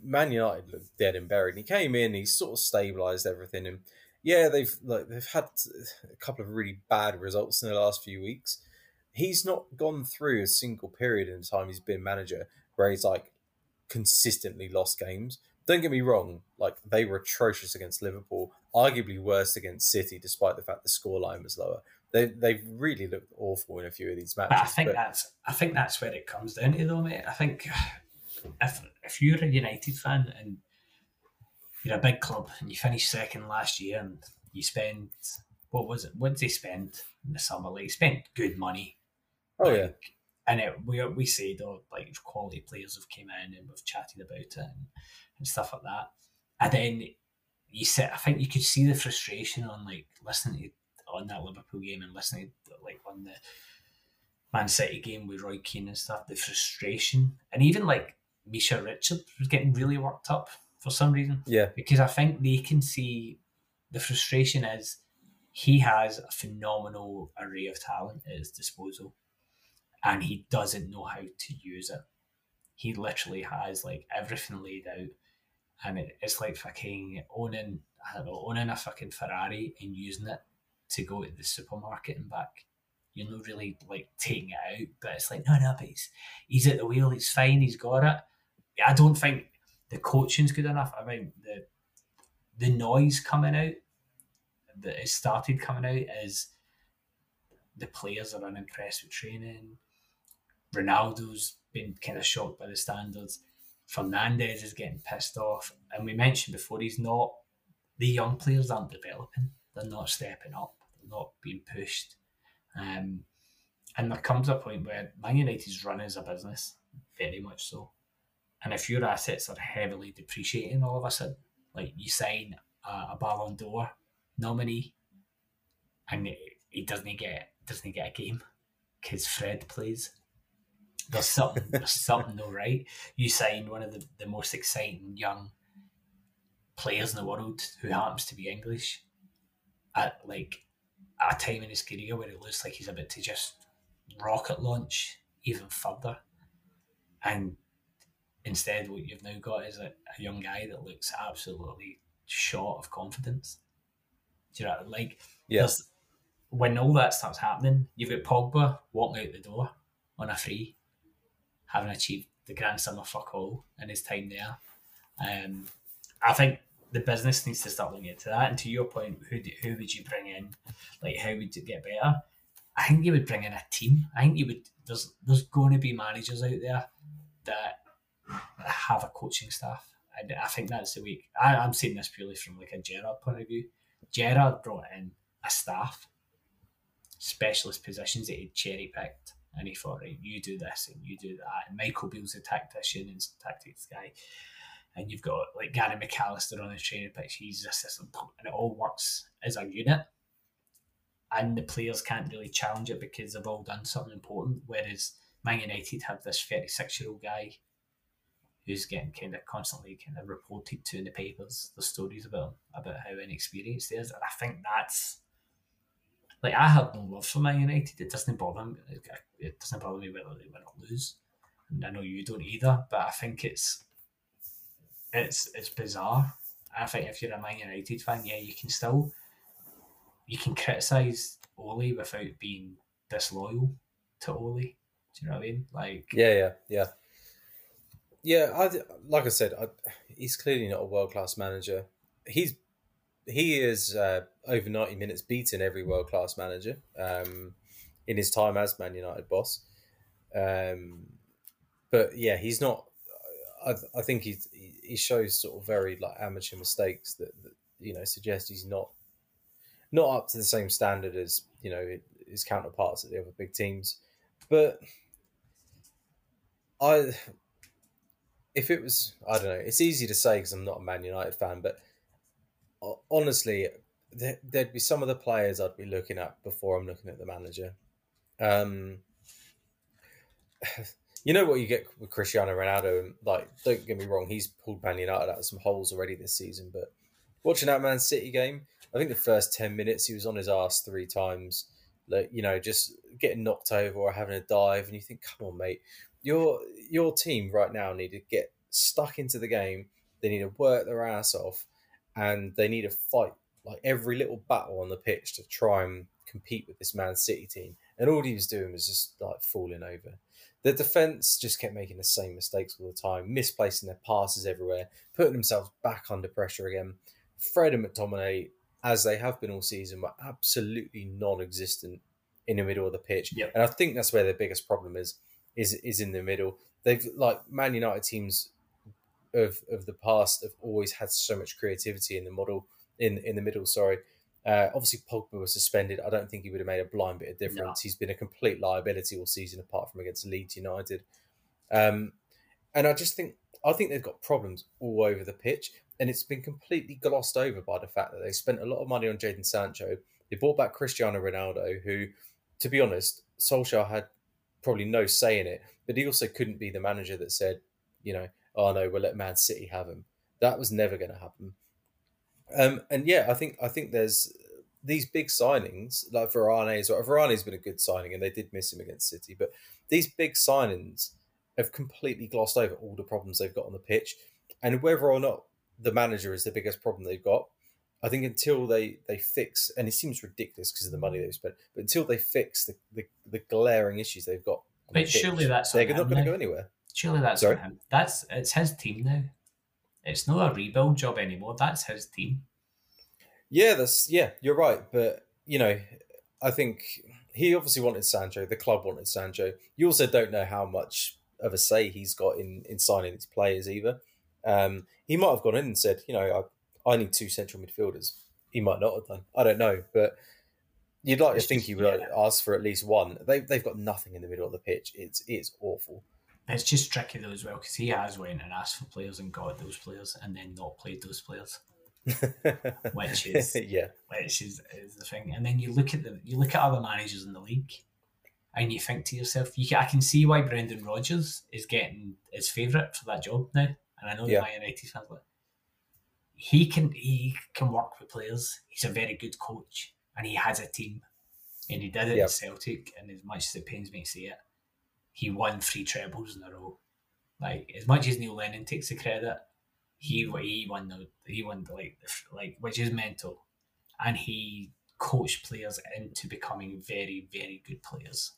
Man United looked dead and buried. And he came in, he sort of stabilized everything, and yeah, they've like they've had a couple of really bad results in the last few weeks. He's not gone through a single period in the time he's been manager where he's like consistently lost games. Don't get me wrong, like they were atrocious against Liverpool, arguably worse against City, despite the fact the scoreline was lower. They they've really looked awful in a few of these matches. But I think but... that's I think that's where it comes down to, though, mate. I think if if you're a United fan and you're a big club and you finished second last year and you spend what was it? What did they spend in the summer? Like spent good money. Oh like, yeah. And it, we we say though, like quality players have came in and we've chatted about it and, and stuff like that. And then you said, I think you could see the frustration on like listening to on that Liverpool game and listening to, like on the Man City game with Roy Keane and stuff. The frustration and even like Micah Richards was getting really worked up for some reason. Yeah. Because I think they can see the frustration is he has a phenomenal array of talent at his disposal and he doesn't know how to use it. He literally has like everything laid out and it, it's like fucking owning I don't know, owning a fucking Ferrari and using it to go to the supermarket and back. You're not really like taking it out, but it's like, no, no, but he's, he's at the wheel, he's fine, he's got it. I don't think the coaching's good enough. I mean, the the noise coming out that has started coming out is the players are unimpressed with training. Ronaldo's been kind of shocked by the standards. Fernandes is getting pissed off. And we mentioned before, he's not, the young players aren't developing. They're not stepping up. They're not being pushed. Um, and there comes a point where Man United's run as a business, very much so. And if your assets are heavily depreciating all of a sudden, like you sign a, a Ballon d'Or nominee and he doesn't get doesn't get a game because Fred plays. There's something there's something though, right? You sign one of the, the most exciting young players in the world who happens to be English at like at a time in his career where it looks like he's about to just rocket launch even further. And instead what you've now got is a, a young guy that looks absolutely short of confidence. Do you know, like, yeah. when all that starts happening, you've got Pogba walking out the door on a free, having achieved the grand sum of fuck all in his time there. Um, I think the business needs to start looking into that. And to your point, who do, who would you bring in? Like, how would it get better? I think you would bring in a team. I think you would. There's there's going to be managers out there that have a coaching staff. And I think that's the week. I, I'm seeing this purely from like a Gerrard point of view. Gerrard brought in a staff, specialist positions that he'd cherry picked, and he thought, right, you do this and you do that. And Michael Beale's a tactician and tactics guy. And you've got like Gary McAllister on the training pitch, he's a system, and it all works as a unit. And the players can't really challenge it because they've all done something important. Whereas Man United have this 36 year old guy who's getting kind of constantly kind of reported to in the papers the stories about about how inexperienced he is, and I think that's like I have no love for Man United. It doesn't bother me. It doesn't bother me whether they win or lose, and I know you don't either. But I think it's it's it's bizarre. I think if you're a Man United fan, yeah, you can still you can criticize Ole without being disloyal to Ole. Do you know what I mean? Like yeah, yeah, yeah. Yeah, I, like I said, I, he's clearly not a world class manager. He's he is uh, over ninety minutes beaten every world class manager um, in his time as Man United boss. Um, but yeah, he's not. I, I think he he shows sort of very like amateur mistakes that, that you know suggest he's not not up to the same standard as you know his counterparts at the other big teams. But I if it was, I don't know. It's easy to say because I'm not a Man United fan, but honestly, there, would be some of the players I'd be looking at before I'm looking at the manager. Um, *sighs* you know what you get with Cristiano Ronaldo, and like, don't get me wrong, he's pulled Man United out of some holes already this season. But watching that Man City game, I think the first ten minutes he was on his ass three times, like you know, just getting knocked over or having a dive, and you think, come on, mate, your your team right now need to get stuck into the game. They need to work their ass off, and they need to fight like every little battle on the pitch to try and compete with this Man City team, and all he was doing was just like falling over. The defense just kept making the same mistakes all the time, misplacing their passes everywhere, putting themselves back under pressure again. Fred and McTominay, as they have been all season, were absolutely non-existent in the middle of the pitch, Yep. and I think that's where their biggest problem is is is in the middle. They've like Man United teams of of the past have always had so much creativity in the model in in the middle. Sorry, uh, obviously Pogba was suspended. I don't think he would have made a blind bit of difference. He's been a complete liability all season, apart from against Leeds United. Um, and I just think I think they've got problems all over the pitch, and it's been completely glossed over by the fact that they spent a lot of money on Jadon Sancho. They bought back Cristiano Ronaldo, who, to be honest, Solskjaer had probably no say in it, but he also couldn't be the manager that said, you know, oh no, we'll let Man City have him. That was never going to happen. Um, and yeah, I think I think there's these big signings like Varane as. Varane's been a good signing, and they did miss him against City, but these big signings have completely glossed over all the problems they've got on the pitch, and whether or not the manager is the biggest problem they've got. I think until they, they fix, and it seems ridiculous because of the money they've spent, but until they fix the, the, the glaring issues they've got, the But surely pitch, that's they're not going to go anywhere. Surely that's Sorry? him. That's it's his team now. It's not a rebuild job anymore. That's his team. Yeah, that's yeah, you're right. But you know, I think he obviously wanted Sancho. The club wanted Sancho. You also don't know how much of a say he's got in in signing these players either. Um, he might have gone in and said, you know, I, I need two central midfielders. He might not have done. I don't know, but you'd like It's to think just- he would yeah. ask for at least one. They they've got nothing in the middle of the pitch. It's it's awful. It's just tricky though as well because he has went and asked for players and got those players and then not played those players, *laughs* Which is- yeah, which is, is the thing. And then you look at the you look at other managers in the league, and you think to yourself, you can, I can see why Brendan Rodgers is getting his favourite for that job now. And I know Yeah. United fans like he can he can work with players. He's a very good coach, and he has a team, and he did it Yep. at Celtic. And as much as it pains me to say it, he won three trebles in a row. Like as much as Neil Lennon takes the credit, he he won the he won the, like like which is mental, and he coached players into becoming very very good players,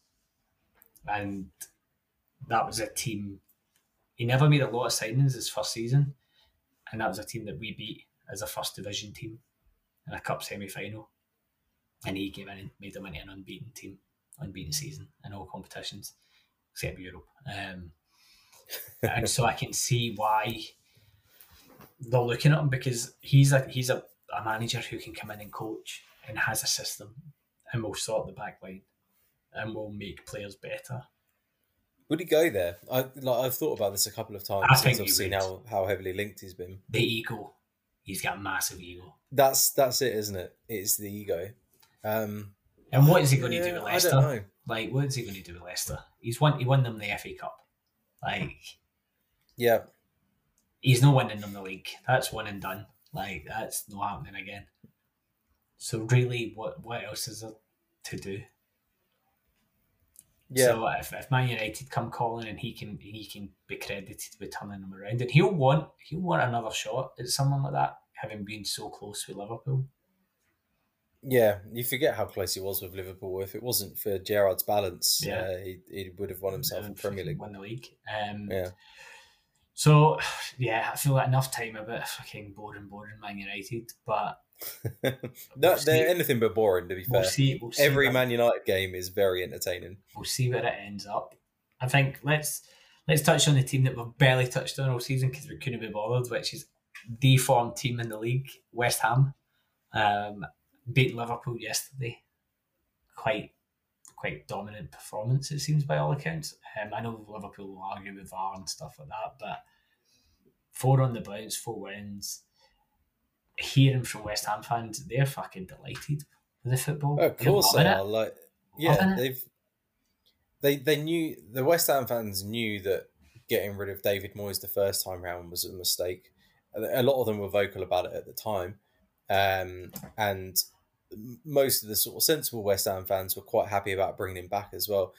and that was a team. He never made a lot of signings his first season, and that was a team that we beat as a first division team in a cup semi final, and he came in and made them into an unbeaten team, unbeaten season in all competitions except Europe. Um, and so I can see why they're looking at him because he's a he's a, a manager who can come in and coach and has a system and will sort the back line and will make players better. would he go there? I like I've thought about this a couple of times I since I've seen would. how how heavily linked he's been. The ego, he's got a massive ego. That's that's it, isn't it? It's the ego. Um, And what is he going to yeah, do with I Leicester? don't know. Like, what is he going to do with Leicester? He's won. He won them the FA Cup. Like, Yeah, he's not winning them the league. That's one and done. Like, that's not happening again. So really, what what else is there to do? yeah, So if, if Man United come calling and he can he can be credited with turning them around, and he'll want he'll want another shot at someone like that, having been so close with Liverpool. Yeah. You forget how close he was with Liverpool. If it wasn't for Gerrard's balance, Yeah. uh, he, he would have won himself a Premier League. won the league. Um, Yeah. So yeah, I feel like enough time about fucking boring, boring Man United, but *laughs* no, see. they're anything but boring. To be fair, we'll see. We'll see every Man United game is very entertaining. We'll see where it ends up. I think let's let's touch on the team that we've barely touched on all season because we couldn't be bothered, which is the form team in the league, West Ham. Um, beat Liverpool yesterday. Quite quite dominant performance, it seems by all accounts. Um, I know Liverpool will argue with VAR and stuff like that, but four on the bounce, four wins. Hearing from West Ham fans, they're fucking delighted with the football. Of course they it. are. Like, yeah, they've they they knew the West Ham fans knew that getting rid of David Moyes the first time round was a mistake. A lot of them were vocal about it at the time, um, and most of the sort of sensible West Ham fans were quite happy about bringing him back as well.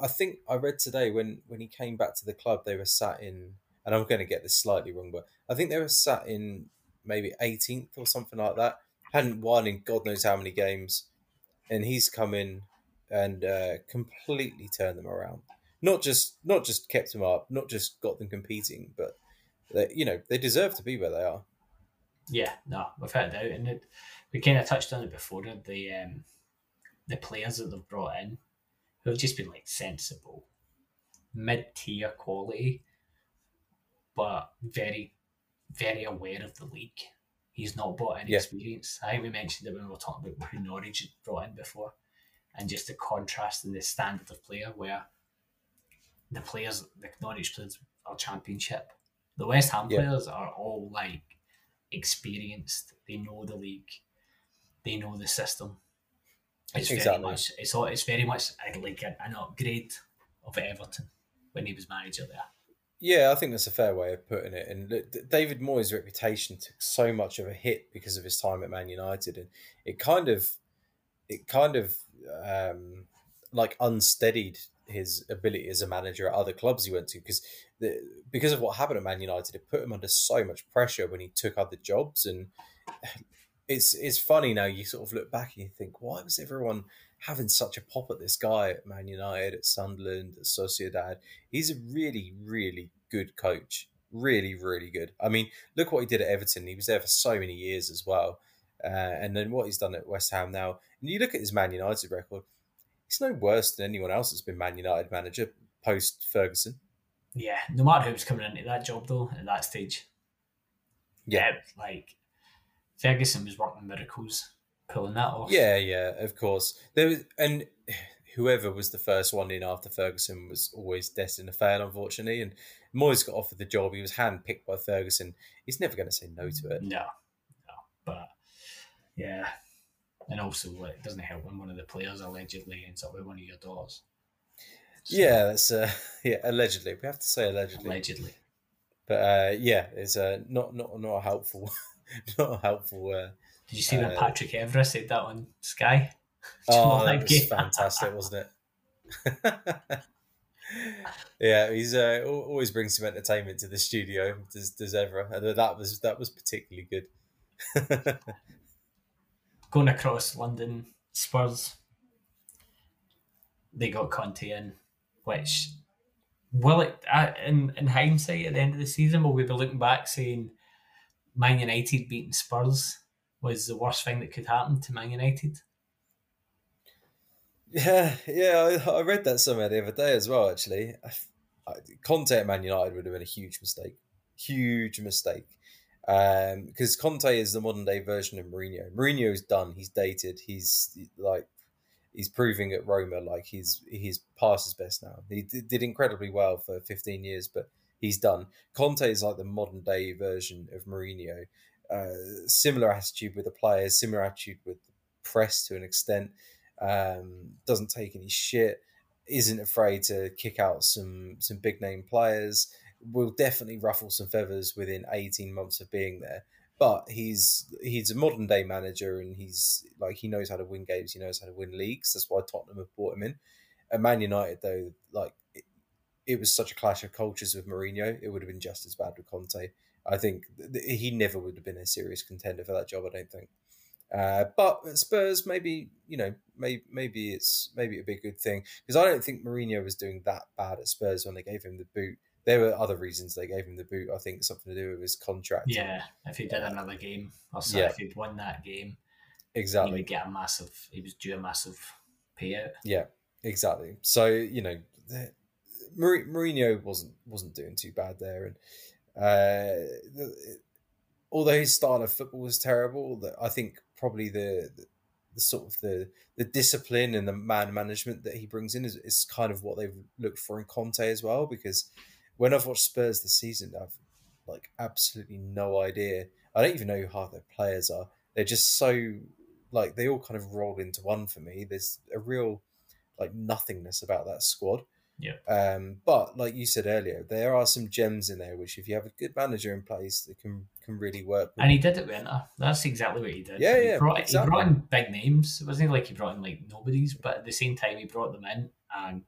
I, think I read today when when he came back to the club, they were sat in, and I'm going to get this slightly wrong, but I think they were sat in maybe 18th or something like that, hadn't won in God knows how many games, and he's come in and uh, completely turned them around. Not just not just kept them up, not just got them competing, but they, you know they deserve to be where they are. Yeah, no, without doubt, and it, we kind of touched on it before. The um, the players that they've brought in, who have just been like sensible, mid tier quality, but very, very aware of the league. He's not brought any Yeah. experience. I think we mentioned it when we were talking about who Norwich had brought in before, and just the contrast in the standard of player where the players, the Norwich players, are championship. The West Ham Yeah. players are all like experienced. They know the league. They know the system. It's very much. It's all. It's very much like an, an upgrade of Everton when he was manager there. Yeah, I think that's a fair way of putting it. And look, David Moyes' reputation took so much of a hit because of his time at Man United, and it kind of, it kind of, um, like unsteadied his ability as a manager at other clubs he went to because the because of what happened at Man United, it put him under so much pressure when he took other jobs, and it's it's funny now. You sort of look back and you think, why was everyone having such a pop at this guy at Man United, at Sunderland, at Sociedad? He's a really, really good coach. Really, really good. I mean, look what he did at Everton. He was there for so many years as well. Uh, and then what he's done at West Ham now. And you look at his Man United record, he's no worse than anyone else that's been Man United manager post Ferguson. Yeah, no matter who's coming into that job though at that stage. Yeah. like Ferguson was working miracles pulling that off. Yeah, yeah, of course. There was, and whoever was the first one in after Ferguson was always destined to fail, unfortunately. And Moyes got offered the job. He was handpicked by Ferguson. He's never going to say no to it. No, no, but yeah, and also like, it doesn't help when one of the players allegedly ends up with one of your daughters. So, Yeah, that's uh, *laughs* yeah. Allegedly, we have to say allegedly. allegedly. But uh, yeah, it's uh, not not not a helpful, *laughs* *laughs* not a helpful. Uh, Did you see when Uh, Patrice Evra said that on Sky? *laughs* oh, that was *laughs* fantastic, wasn't it? yeah, he's uh, always brings some entertainment to the studio. Does does ever? And that was that was particularly good. Going across London, Spurs. They got Conte in, which will it uh, in in hindsight at the end of the season will we be looking back saying Man United beating Spurs was the worst thing that could happen to Man United? Yeah, yeah, I, I read that somewhere the other day as well. Actually, Conte at Man United would have been a huge mistake, huge mistake, Um because Conte is the modern day version of Mourinho. Mourinho's done; he's dated. He's like he's proving at Roma like he's he's past his best now. He did, incredibly well for fifteen years, but he's done. Conte is like the modern day version of Mourinho. Uh, similar attitude with the players, similar attitude with the press to an extent um, doesn't take any shit, isn't afraid to kick out some some big name players. Will definitely ruffle some feathers within eighteen months of being there. But he's he's a modern day manager, and he's like he knows how to win games. He knows how to win leagues. That's why Tottenham have brought him in. At Man United, though, like it, was such a clash of cultures with Mourinho. It would have been just as bad with Conte. I think th- he never would have been a serious contender for that job. I don't think. Uh, but Spurs, maybe you know, maybe maybe it's maybe it'd be a good thing because I don't think Mourinho was doing that bad at Spurs when they gave him the boot. There were other reasons they gave him the boot. I think something to do with his contract. Yeah, if he did another game, or so Yeah. if he'd won that game, exactly, he would get a massive. He was due a massive payout. Yeah, exactly. So you know, Mouri- Mourinho wasn't wasn't doing too bad there, and uh, the, although his style of football was terrible, that I think probably the, the the sort of the the discipline and the man management that he brings in is, is kind of what they've looked for in Conte as well. Because when I've watched Spurs this season, I've like absolutely no idea. I don't even know who half their players are. They're just so like they all kind of roll into one for me. There's a real like nothingness about that squad. Yeah. Um, but like you said earlier, there are some gems in there which, if you have a good manager in place, that can can really work. And he did it winter. That's exactly what he did. Yeah, he yeah, Brought, exactly. He brought in big names. It wasn't like he brought in like nobodies, but at the same time, he brought them in and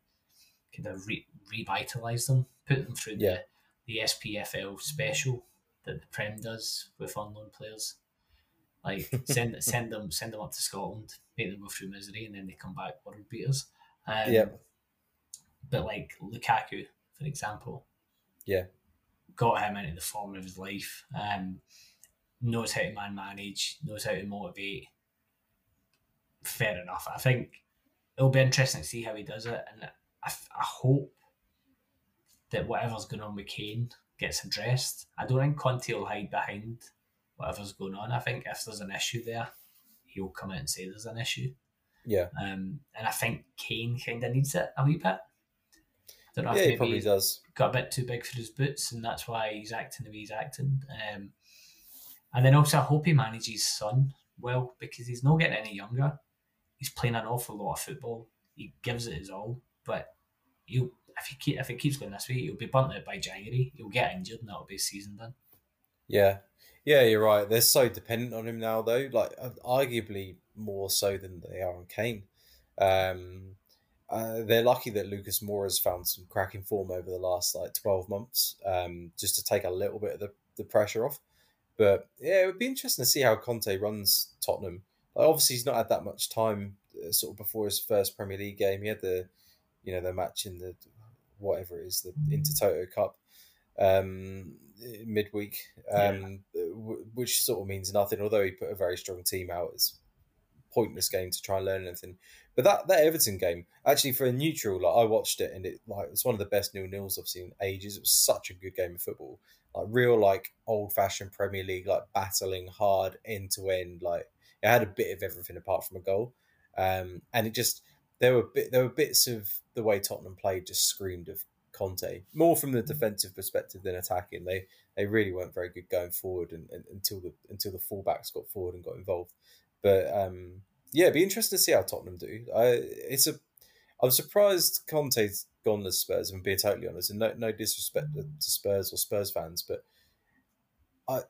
kind of re- revitalized them, put them through Yeah. the, the SPFL special that the Prem does with unknown players. Like *laughs* send send them send them up to Scotland, make them go through misery, and then they come back world beaters. Um, Yeah. But like Lukaku, for example, Yeah. got him into the form of his life. Um, knows how to man manage, knows how to motivate. Fair enough. I think it'll be interesting to see how he does it, and I, I hope that whatever's going on with Kane gets addressed. I don't think Conte will hide behind whatever's going on. I think if there's an issue there, he'll come out and say there's an issue. Yeah. Um, and I think Kane kind of needs it a wee bit. Yeah, he probably does. got a bit too big for his boots, and that's why he's acting the way he's acting. Um, and then also, I hope he manages his son well because he's not getting any younger. He's playing an awful lot of football. He gives it his all, but he'll if he keep, if it keeps going this way, he'll be burnt out by January. He'll get injured, and that'll be season done. Yeah. Yeah, you're right. They're so dependent on him now, though. Like, arguably more so than they are on Kane. Um, uh, they're lucky that Lucas Moura has found some cracking form over the last like 12 months, um, just to take a little bit of the, the pressure off. But yeah, it would be interesting to see how Conte runs Tottenham. Like, obviously, he's not had that much time uh, sort of before his first Premier League game. He had the, you know, the match in the whatever it is, the Intertoto Cup um, midweek, um, w- which sort of means nothing. Although he put a very strong team out, it's pointless game to try and learn anything. But that that Everton game, actually, for a neutral, like I watched it and it like it was one of the best nil nils I've seen in ages. It was such a good game of football, like real like old fashioned Premier League, like battling hard end to end. Like it had a bit of everything apart from a goal, um, and it just there were bit there were bits of the way Tottenham played just screamed of Conte more from the defensive perspective than attacking. They they really weren't very good going forward and, and, until the until the fullbacks got forward and got involved. But um, yeah, it'd be interesting to see how Tottenham do. I it's a I'm surprised Conte's gone to Spurs. I'm being totally honest, and no no disrespect to Spurs or Spurs fans, but I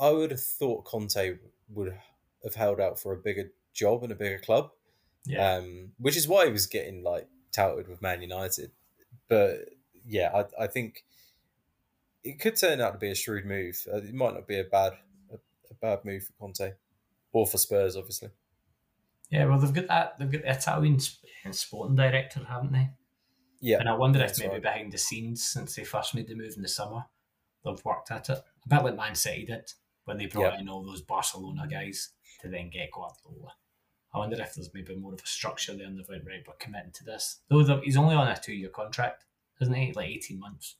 I- would have thought Conte would have held out for a bigger job and a bigger club Yeah, um, which is why he was getting like touted with Man United. But yeah, I, I think it could turn out to be a shrewd move. Uh, it might not be a bad bad move for Conte or for Spurs, obviously. yeah. Well, they've got that. They've got the Italian sporting director, haven't they? Yeah, And I wonder if maybe right. behind the scenes, since they first made the move in the summer, they've worked at it. A bit like Man City did when they brought Yeah. in all those Barcelona guys to then get Guardiola. I wonder if there's maybe more of a structure there and they've went, right, we're committing to this. Though he's only on a two year contract, isn't he? Like 18 months.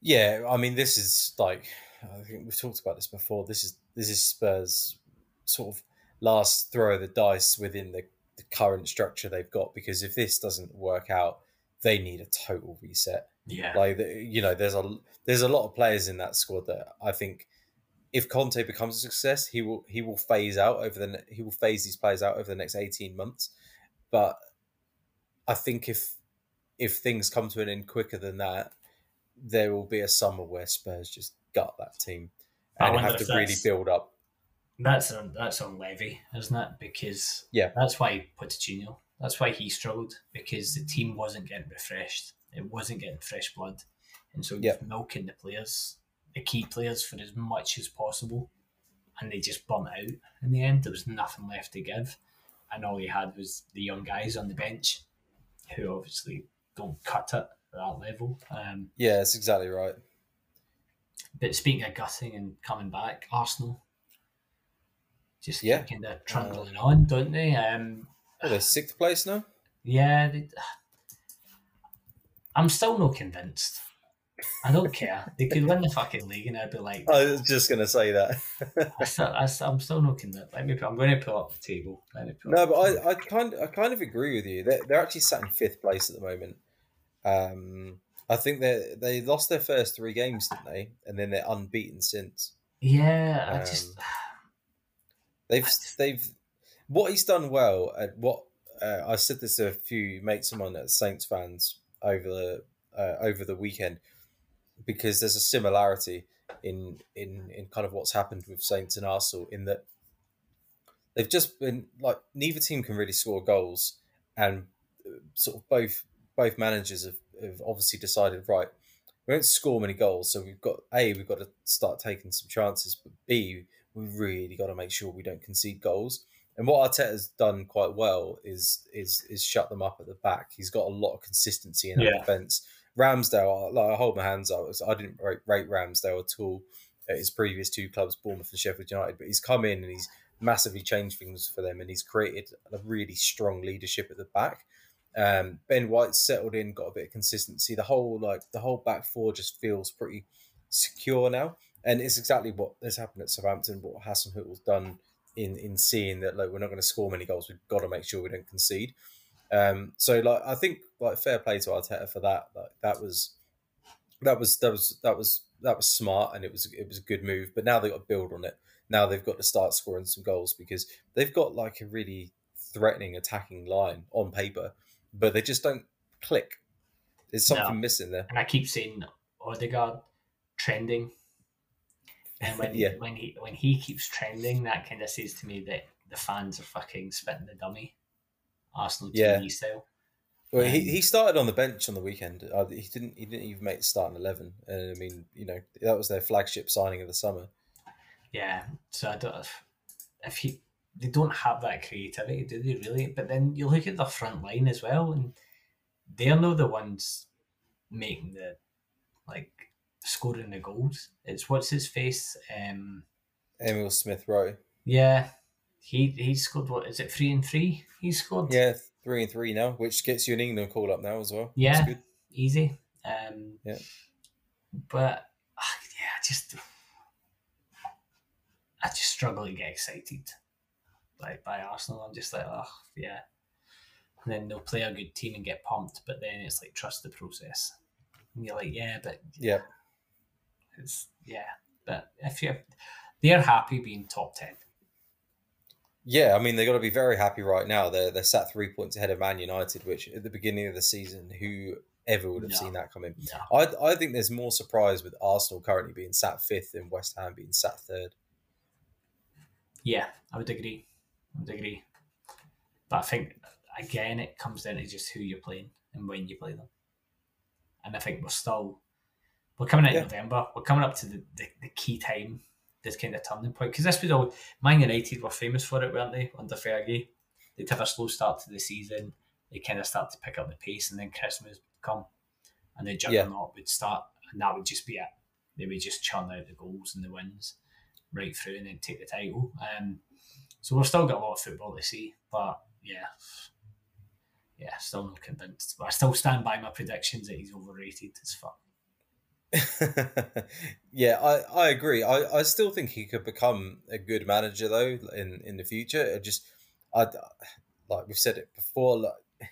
Yeah, I mean, this is like I think we've talked about this before. This is this is Spurs' sort of last throw of the dice within the, the current structure they've got. Because if this doesn't work out, they need a total reset. Yeah. Like you know, there's a there's a lot of players in that squad that I think if Conte becomes a success, he will he will phase out over the he will phase these players out over the next eighteen months. But I think if if things come to an end quicker than that, there will be a summer where Spurs just gut that team and have to really build up. That's on that's on Levy, isn't it? Because Yeah. that's why Pochettino. That's why he struggled because the team wasn't getting refreshed. It wasn't getting fresh blood, and so he Yeah. was milking the players, the key players, for as much as possible, and they just burnt out. In the end, there was nothing left to give, and all he had was the young guys on the bench, who obviously don't cut it at that level. Um, Yeah, that's exactly right. But speaking of gutting and coming back, Arsenal just Yeah. kind of trundling on, don't they? Um, they're sixth place now. yeah, they, I'm still not convinced. I don't care. They could win the fucking league, and I'd be like, I was just gonna say that. I I, still- I'm still not convinced. Let me. I'm going to pull up the table. Let me pull No, but. I, I kind I kind of agree with you. They're, they're actually sat in fifth place at the moment. Um, I think they they lost their first three games, didn't they? And then they're unbeaten since. yeah, I um, just They've I just- they've what he's done well at what uh, I said this to a few mates of mine are Saints fans over the uh, over the weekend because there's a similarity in in in kind of what's happened with Saints and Arsenal in that they've just been like neither team can really score goals and uh, sort of both both managers have, have obviously decided right we don't score many goals so we've got a we've got to start taking some chances but b we really got to make sure we don't concede goals. And what Arteta's done quite well is is is shut them up at the back. He's got a lot of consistency in that Yeah. defense. Ramsdale, like I hold my hands up. I didn't rate, rate Ramsdale at all at his previous two clubs, Bournemouth and Sheffield United, but he's come in and he's massively changed things for them, and he's created a really strong leadership at the back. Um, ben White settled in, got a bit of consistency. The whole like the whole back four just feels pretty secure now, and it's exactly what has happened at Southampton. What Hasenhüttl's done in in seeing that like we're not going to score many goals, we've got to make sure we don't concede. Um, so like I think like fair play to Arteta for that. Like that was that was that was that was that was smart and it was it was a good move. But now they've got to build on it. Now they've got to start scoring some goals because they've got like a really threatening attacking line on paper, but they just don't click. There's something No. missing there. And I keep saying Odegaard trending. And when *laughs* Yeah. when he when he keeps trending, that kind of says to me that the fans are fucking spitting the dummy. Arsenal Yeah. TV style. Well, he, Um, he started on the bench on the weekend. Uh, he didn't he didn't even make the starting eleven. And I mean, you know, that was their flagship signing of the summer. Yeah. So I don't if he they don't have that creativity, do they really? But then you look at the front line as well, and they're not the ones making the like scoring the goals. It's what's his face? Um Emile Smith Rowe. yeah. He he scored what is it three and three? He scored Yeah, three and three now, which gets you an England call up now as well. Yeah. Easy. Um, Yeah. But ah, yeah, I just I just struggle to get excited like by Arsenal. I'm just like, oh yeah. And then they'll play a good team and get pumped, but then it's like trust the process. And you're like, yeah, but Yeah, it's yeah. But if you're they're happy being top ten. yeah. I mean, they've got to be very happy right now. They're they're sat three points ahead of Man United, which at the beginning of the season, who ever would have No. seen that coming? Yeah. I I think there's more surprise with Arsenal currently being sat fifth and West Ham being sat third. Yeah, I would agree. Agree. But I think again, it comes down to just who you're playing and when you play them. And I think we're still we're coming out Yeah. in November. We're coming up to the, the, the key time, this kind of turning point. Because this was all Man United were famous for it, weren't they? Under Fergie, they'd have a slow start to the season. They kind of start to pick up the pace, and then Christmas would come, and the juggernaut would start, and that would just be it. They would just churn out the goals and the wins right through, and then take the title. Um, so we've still got a lot of football to see, but yeah, yeah, still not convinced. But I still stand by my predictions that he's overrated as fuck. *laughs* yeah, I, I agree. I, I still think he could become a good manager though in, in the future. It just I like we've said it before. Like *laughs*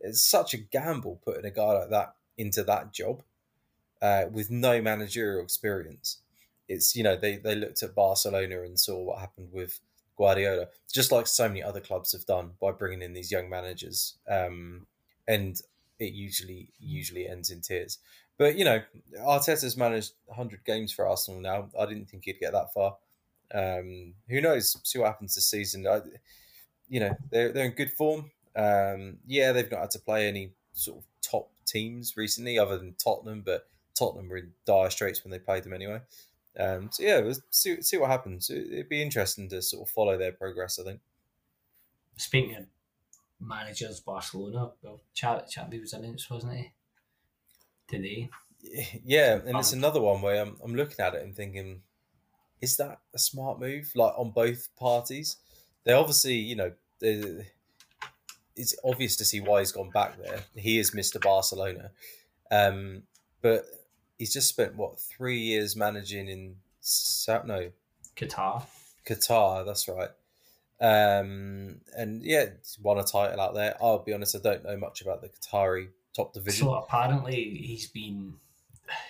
it's such a gamble putting a guy like that into that job uh, with no managerial experience. It's you know they they looked at Barcelona and saw what happened with Guardiola, just like so many other clubs have done by bringing in these young managers, um, and it usually usually ends in tears. But you know, Arteta's managed 100 games for Arsenal now. I didn't think he'd get that far. Um, who knows? See what happens this season. I, you know, they're they're in good form. Um, yeah, they've not had to play any sort of top teams recently, other than Tottenham. But Tottenham were in dire straits when they played them anyway. Um, so yeah, we'll see see what happens. It- It'd be interesting to sort of follow their progress. I think. Speaking of managers, Barcelona, well, Chad Chappie was announced, wasn't he? Today. *laughs* Yeah, and it's another one where I'm, I'm looking at it and thinking, is that a smart move? Like on both parties, they obviously, you know, they- it's obvious to see why he's gone back there. He is Mr. Barcelona, um, but he's just spent what three years managing in Sa- no Qatar. Qatar. That's right. Um, and yeah, won a title out there. I'll be honest, I don't know much about the Qatari top division. So apparently he's been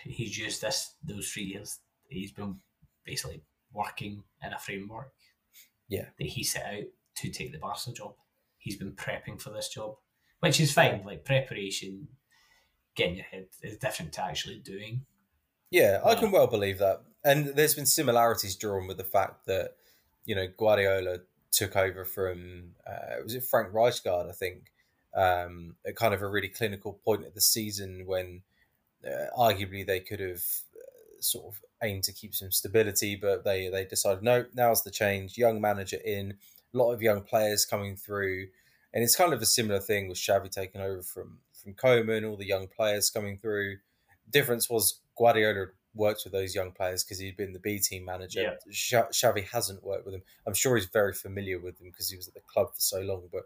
he's used this those three years. He's been basically working in a framework. Yeah. That he set out to take the Barca job. He's been prepping for this job, which is fine. Like preparation, getting your head is different to actually doing. Yeah, I can well believe that. And there's been similarities drawn with the fact that, you know, Guardiola took over from, uh, was it Frank Rijkaard, I think, um, at kind of a really clinical point of the season when uh, arguably they could have uh, sort of aimed to keep some stability, but they they decided no, now's the change. Young manager in, a lot of young players coming through, and it's kind of a similar thing with Xavi taking over from from Koeman, all the young players coming through. Difference was Guardiola worked with those young players because he'd been the B team manager. Yeah. Xavi hasn't worked with them. I'm sure he's very familiar with them because he was at the club for so long. But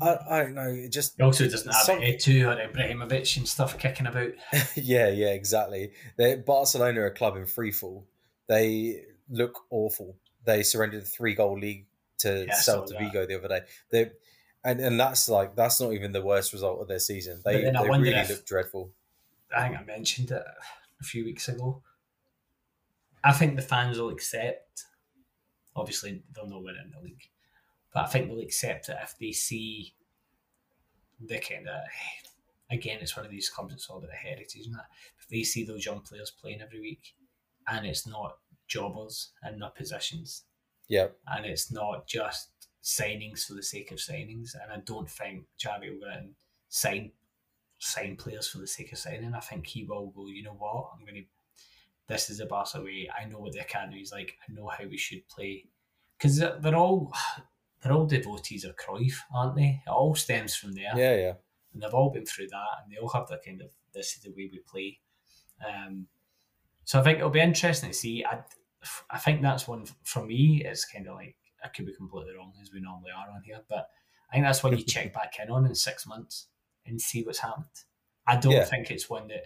I, I don't know. It just He also doesn't have some- Eto'o or Ibrahimovic and stuff kicking about. *laughs* yeah, yeah, exactly. They, Barcelona are a club in freefall. They look awful. They surrendered a three goal league to Yeah, Celta. Vigo the other day. They and and that's like that's not even the worst result of their season. They But then I they really if- look dreadful. I think I mentioned it a few weeks ago. I think the fans will accept. Obviously, they'll know we're in the league, but I think they'll accept it if they see the kind of. Again, it's one of these clubs. It's all about the heritage, isn't it? If they see those young players playing every week, and it's not jobbers and not positions, Yeah, and it's not just signings for the sake of signings. And I don't think Xavi will go and sign sign players for the sake of signing. I think he will go. You know what? I'm going to. This is a Barca way. I know what the academy is like. I know how we should play. Because they're, they're all they're all devotees of Cruyff, aren't they? It all stems from there yeah, yeah. and they've all been through that, and they all have that kind of this is the way we play. Um, so I think it'll be interesting to see. I, I think that's one for me. It's kind of like I could be completely wrong as we normally are on here, but I think that's one you check back in on in six months and see what's happened. I don't Yeah. think it's one that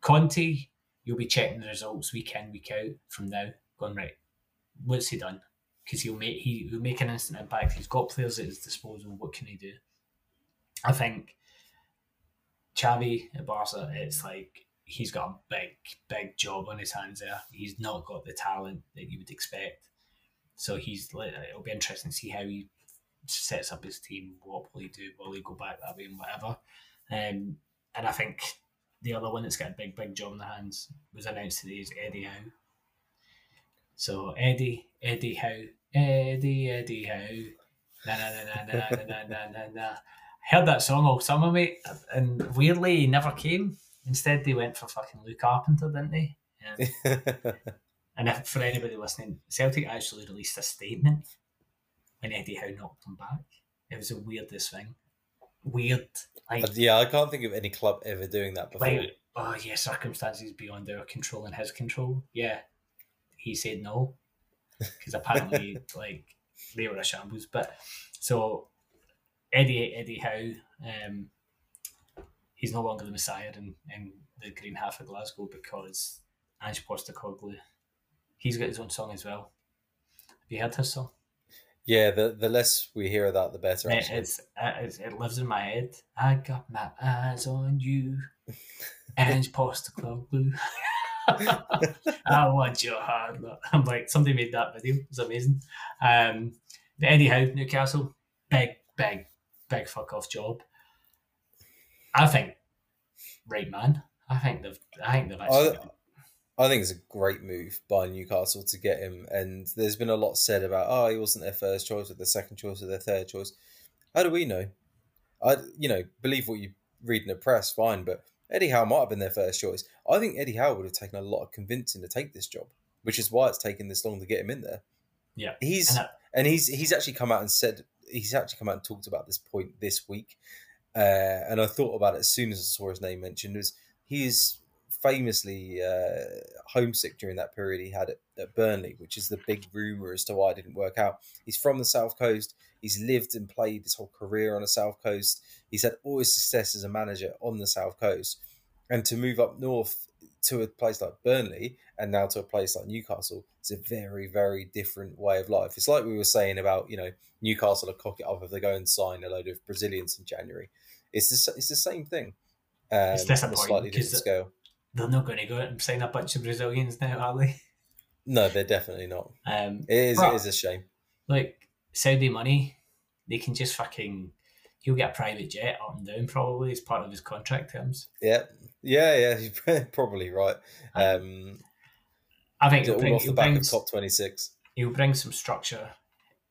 Conte. You'll be checking the results week in week out from now, going right. What's he done? Because he'll make he, he'll make an instant impact. He's got players at his disposal. What can he do? I think Xavi at Barca, it's like he's got a big, big job on his hands there. He's not got the talent that you would expect. So he's it'll be interesting to see how he sets up his team. What will he do? Will he go back that way and whatever? Um, and I think the other one that's got a big, big job in the hands was announced today is Eddie Howe. So Eddie, Eddie Howe, Eddie, Eddie Howe. Na na na na na na na na na. Heard that song all summer, mate, and weirdly he never came. Instead, they went for fucking Lou Carpenter, didn't they? Um, *laughs* and if, for anybody listening, Celtic actually released a statement when Eddie Howe knocked them back. It was the weirdest thing. Weird, like, yeah, I can't think of any club ever doing that before. like oh yeah, circumstances beyond our control and his control. Yeah, he said no because apparently, *laughs* like, they were a shambles. But so Eddie Eddie Howe, um, he's no longer the messiah in, in the green half of Glasgow because Ange Postecoglou, he's got his own song as well. Have you heard his song? yeah, the the less we hear of that, the better. It, Actually. it's, it's, it lives in my head. I got my eyes on you, and Postecoglou. *laughs* I want your heart. I'm like, somebody made that video. It's amazing. Um, but anyhow, Newcastle, big, big, big fuck off job. I think, right man. I think they've. I think they've actually. I think it's a great move by Newcastle to get him. And there's been a lot said about, oh, he wasn't their first choice or their second choice or their third choice. How do we know? I, you know, believe what you read in the press, fine, but Eddie Howe might have been their first choice. I think Eddie Howe would have taken a lot of convincing to take this job, which is why it's taken this long to get him in there. Yeah. he's And he's he's actually come out and said he's actually come out and talked about this point this week. Uh, and I thought about it as soon as I saw his name mentioned. Was he is famously uh, homesick during that period he had at, at Burnley, which is the big rumor as to why it didn't work out. He's from the south coast. He's lived and played his whole career on the south coast. He's had all his success as a manager on the south coast, and to move up north to a place like Burnley and now to a place like Newcastle, it's a very, very different way of life. It's like we were saying about you know Newcastle will cock it up if they go and sign a load of Brazilians in January. It's the, it's the same thing. Um, It's on a disappointing slightly different scale. They're not going to go out and sign a bunch of Brazilians now, are they? No, they're definitely not. Um, It is. But- it is a shame. like Saudi money, they can just fucking. He'll get a private jet up and down probably as part of his contract terms. Yeah, yeah, yeah. *laughs* You're probably right. Um, I think he'll bring, off the back of top twenty six. he'll bring some structure.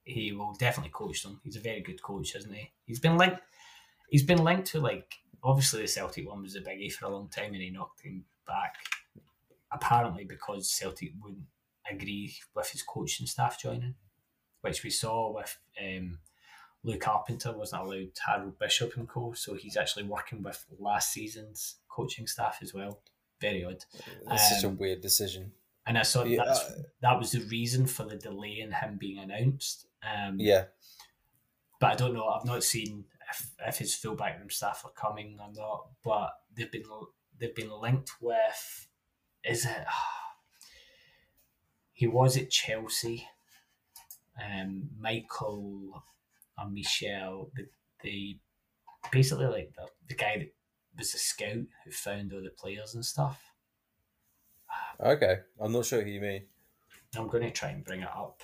He will definitely coach them. He's a very good coach, isn't he? He's been linked. He's been linked to like obviously the Celtic one was a biggie for a long time, and he knocked him back. apparently because Celtic wouldn't agree with his coaching staff joining, which we saw with um, Lou Carpenter wasn't allowed Harold Bishop and co, so he's actually working with last season's coaching staff as well. Very odd. It's such a um, weird decision. And I saw yeah, that's, that was the reason for the delay in him being announced. Um, yeah. But I don't know. I've not seen if, if his full backroom staff are coming or not. But they've been they've been linked with. Is it? he was at Chelsea. Um, Michael and Michelle, the, the basically like the, the guy that was a scout who found all the players and stuff. Okay, I'm not sure who you mean. I'm going to try and bring it up.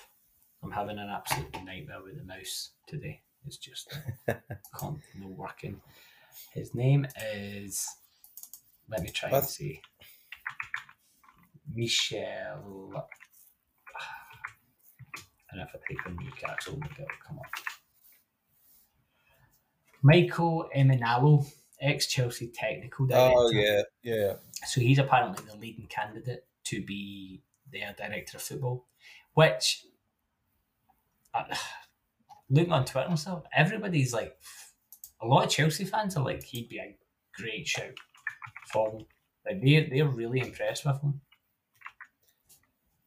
I'm having an absolute nightmare with the mouse today. It's just *laughs* can't no working. His name is. Let me try and see. Michel. And if I in Newcastle, it'll come on. Michael Emenalo, ex Chelsea technical director. Oh yeah, yeah. So he's apparently the leading candidate to be their director of football, which uh, *sighs* looking on Twitter and stuff, everybody's like, a lot of Chelsea fans are like, he'd be a great shout for them. Like they they're really impressed with him.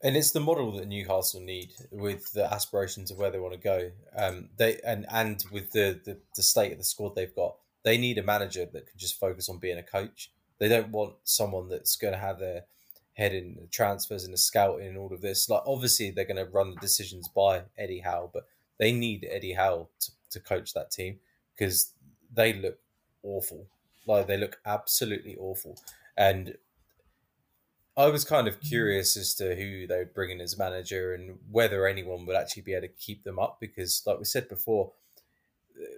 And it's the model that Newcastle need with the aspirations of where they want to go. Um, they and and with the, the the state of the squad they've got, they need a manager that can just focus on being a coach. They don't want someone that's going to have their head in the transfers and the scouting and all of this. Like obviously they're going to run the decisions by Eddie Howe, but they need Eddie Howe to, to coach that team because they look awful. Like they look absolutely awful. And I was kind of curious as to who they would bring in as manager and whether anyone would actually be able to keep them up because, like we said before,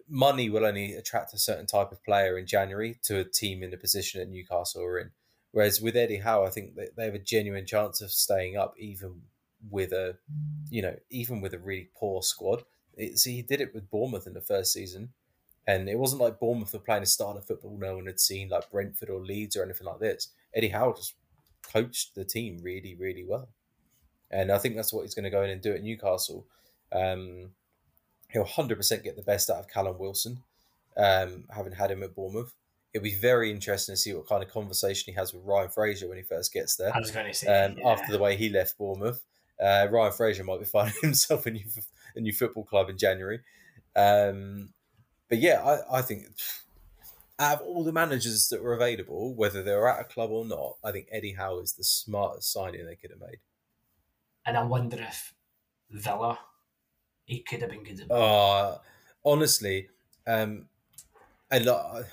money will only attract a certain type of player in January to a team in the position that Newcastle are in. Whereas with Eddie Howe, I think they have a genuine chance of staying up, even with a, you know, even with a really poor squad. It's, he did it with Bournemouth in the first season, and it wasn't like Bournemouth were playing a style of football no one had seen, like Brentford or Leeds or anything like this. Eddie Howe just coached the team really, really well. And I think that's what he's going to go in and do at Newcastle. Um, he'll 100% get the best out of Callum Wilson, um, having had him at Bournemouth. It'll be very interesting to see what kind of conversation he has with Ryan Fraser when he first gets there. I was going to say, um, yeah. after the way he left Bournemouth, uh, Ryan Fraser might be *laughs* finding himself a new, a new football club in January. Um, but yeah, I, I think out of all the managers that were available, whether they were at a club or not, I think Eddie Howe is the smartest signing they could have made. And I wonder if Villa, he could have been good. At uh, honestly, um, and like,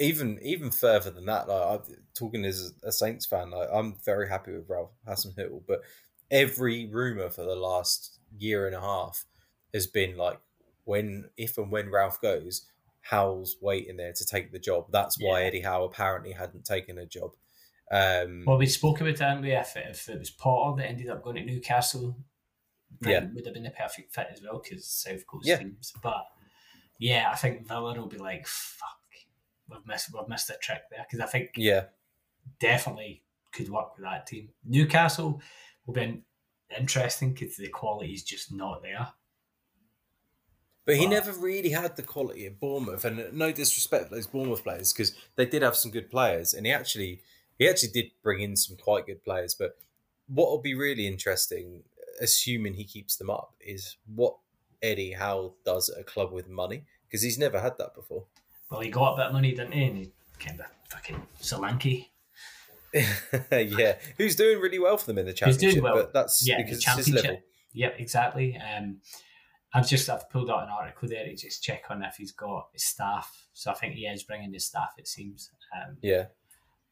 even even further than that, like I'm talking as a Saints fan, like I'm very happy with Ralph Hassan Hasenhüttl, but every rumor for the last year and a half has been like when if and when Ralph goes, Howe's waiting there to take the job. That's why yeah. Eddie Howe apparently hadn't taken a job. Um, well, we spoke about that, we? If, if it was Potter that ended up going to Newcastle, yeah, would have been the perfect fit as well because South Coast yeah. teams. But yeah, I think Villa will be like, "Fuck, we've missed, we've missed a trick there." Because I think yeah, definitely could work with that team. Newcastle will be interesting because the quality is just not there. But he never really had the quality at Bournemouth, and no disrespect to those Bournemouth players because they did have some good players, and he actually he actually did bring in some quite good players. But what will be really interesting, assuming he keeps them up, is what Eddie Howe does at a club with money because he's never had that before. Well, he got a bit of money, didn't he? And he kind of fucking Solanke. *laughs* yeah, who's doing really well for them in the championship? Well. But that's yeah, because it's his level. Yep, exactly. Um, I've just I've pulled out an article there to just check on if he's got his staff. So I think he is bringing his staff. It seems. Um, yeah,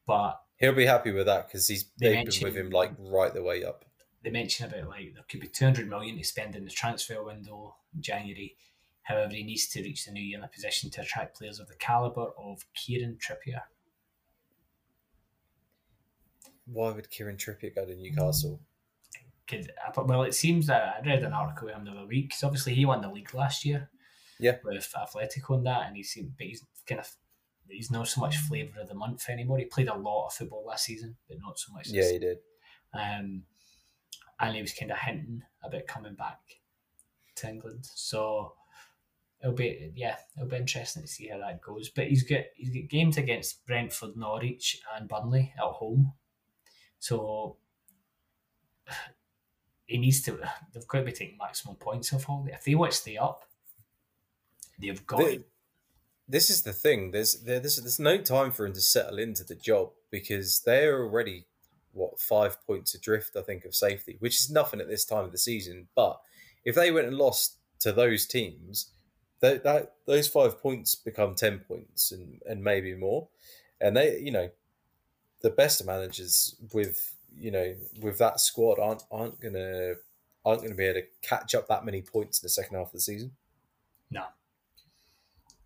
but he'll be happy with that because he's they've been with him like right the way up. They mentioned about like there could be two hundred million to spend in the transfer window in January. However, he needs to reach the new year in a position to attract players of the caliber of Kieran Trippier. Why would Kieran Trippier go to Newcastle? Cause, well, it seems that I read an article with him the other week. Because obviously he won the league last year. Yeah. With Atletico and that, and he seemed, but he's kind of he's not so much flavour of the month anymore. He played a lot of football last season, but not so much. Yeah, he did. Um, and he was kind of hinting about coming back to England. So it'll be yeah, it'll be interesting to see how that goes. But he's got he's got games against Brentford, Norwich, and Burnley at home. So he needs to. They've got to be taking maximum points off all. If they want to stay up, they've got. They, this is the thing. There's there, there's there's no time for him to settle into the job because they're already what five points adrift, I think, of safety, which is nothing at this time of the season. But if they went and lost to those teams, that, that those five points become ten points and and maybe more. And they, you know, the best managers with you know with that squad aren't aren't gonna aren't gonna be able to catch up that many points in the second half of the season. No,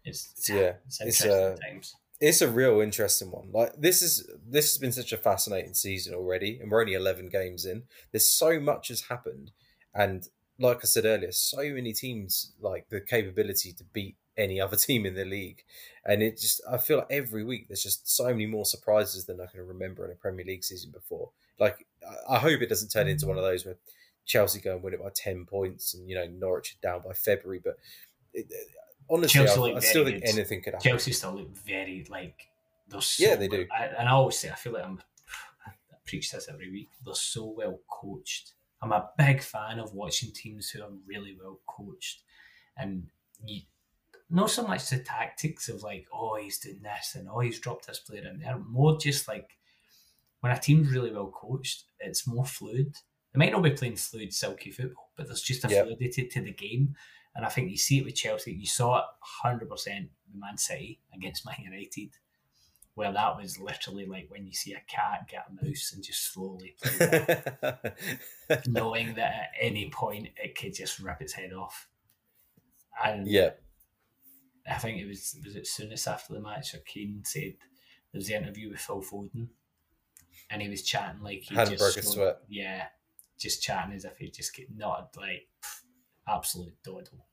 it's yeah, it's it's interesting uh, times. it's a real interesting one. Like this is this has been such a fascinating season already, and we're only eleven games in. There's so much has happened, and like I said earlier, so many teams like the capability to beat any other *laughs* team in the league, and it just I feel like every week there's just so many more surprises than I can remember in a Premier League season before. Like I- hope it doesn't turn into one of those where Chelsea go and win it by ten points, and you know Norwich are down by February, but. It, honestly, I, I still think good. anything could happen. Chelsea still look very like they're so Yeah, they do. I, and I always say I feel like I'm *sighs* I preach this every week. They're so well coached. I'm a big fan of watching teams who are really well coached, and you, not so much the tactics of like oh he's doing this and oh he's dropped this player in there. More just like when a team's really well coached, it's more fluid. They might not be playing fluid, silky football, but there's just a Yeah. fluidity to the game. And I think you see it with Chelsea. You saw it 100% with Man City against Man United, where that was literally like when you see a cat get a mouse and just slowly play *laughs* knowing that at any point it could just rip its head off. And yeah, I think it was was it Souness after the match that Keane said there was the interview with Phil Foden, and he was chatting like he Hadn't just broke a sweat. Yeah, just chatting as if he just get not like pff, absolute doddle.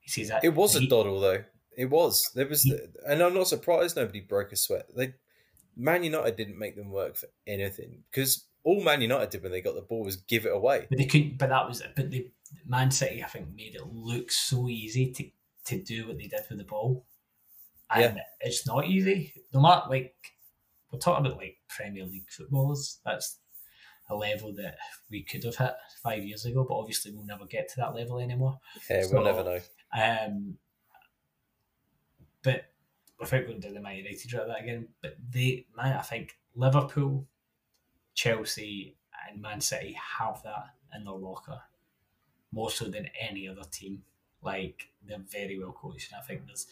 He says that it was a he- doddle though. It was. There was, He- and I'm not surprised nobody broke a sweat. They, Man United didn't make them work for anything because all Man United did when they got the ball was give it away. But they couldn't. But that was. But the Man City, I think, made it look so easy to to do what they did with the ball, and it's not easy. No matter like we're talking about like Premier League footballers. That's a level that we could have hit five years ago, but obviously we'll never get to that level anymore. Yeah, So- we'll never know. Um, but without going down the Man United route that again, but they, man, I think Liverpool, Chelsea, and Man City have that in their locker more so than any other team. Like they're very well coached, and I think there's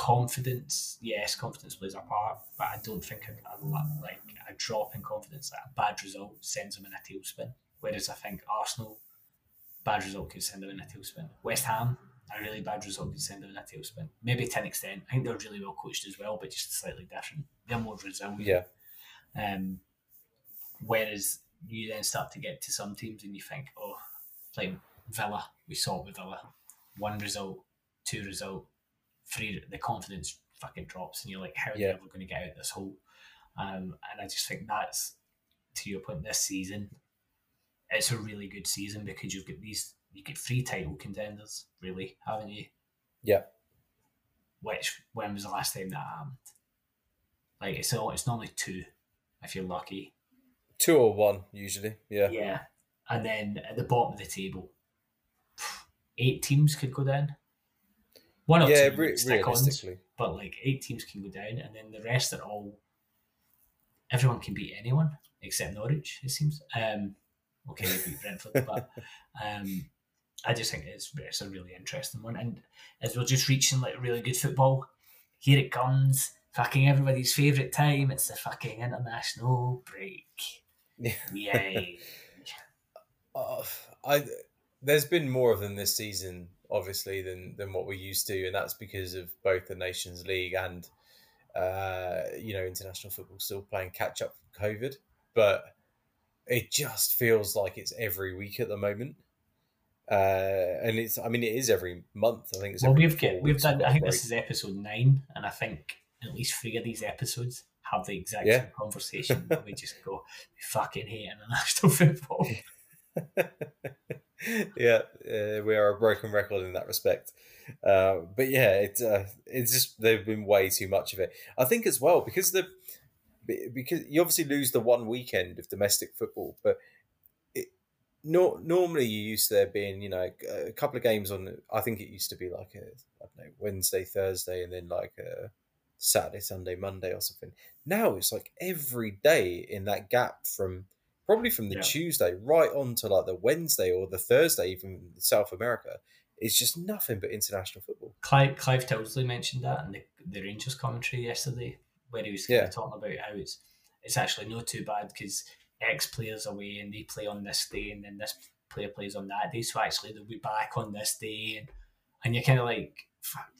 confidence. Yes, confidence plays a part, but I don't think a, like a drop in confidence, a bad result, sends them in a tailspin. Whereas I think Arsenal, bad result could send them in a tailspin. West Ham, a really bad result could send them in a tailspin. Maybe to an extent. I think they're really well coached as well, but just slightly different. They're more resilient. Yeah, Um, whereas you then start to get to some teams and you think, oh, like Villa, we saw it with Villa. One result, two result, the confidence fucking drops and you're like, how are Yeah. they ever going to get out of this hole? Um, and I just think that's, to your point, this season, it's a really good season because you've got these, you get three title contenders, really, haven't you? yeah. Which, when was the last time that happened? Like, it's, all, it's normally two, if you're lucky. Two or one usually. Yeah, Yeah. And then at the bottom of the table, eight teams could go down. One or yeah. two Re- stick ons, but like eight teams can go down, and then the rest are all. Everyone can beat anyone except Norwich. It seems. Um, okay, they beat Brentford, *laughs* but um, I just think it's it's a really interesting one, and as we're just reaching like really good football, here it comes. Fucking everybody's favourite time. It's the fucking international break. Yeah. Yay. Uh, *laughs* I there's been more of them this season, obviously, than than what we're used to, and that's because of both the Nations League and uh, you know international football still playing catch up from COVID. But it just feels like it's every week at the moment, uh, and it's I mean it is every month. I think it's well, we've got, we've done. I think break. this is episode nine, and I think at least three of these episodes have the exact Yeah. same conversation we just go, we fucking hate international *laughs* football. *laughs* yeah, uh, we are a broken record in that respect. Uh, but yeah, it's uh, it's just they've been way too much of it. I think as well because the because you obviously lose the one weekend of domestic football, but it no, normally you used to there being you know a couple of games on. I think it used to be like a I don't know Wednesday, Thursday, and then like a Saturday, Sunday, Monday, or something. Now it's like every day in that gap from probably from the Yeah. Tuesday right on to like the Wednesday or the Thursday, even South America. It's just nothing but international football. Clive, Clive Tyldesley mentioned that in the, the Rangers commentary yesterday, where he was kind Yeah. of talking about how it's it's actually not too bad because X players away and they play on this day, and then this player plays on that day. So actually, they'll be back on this day, and and you're kind of like,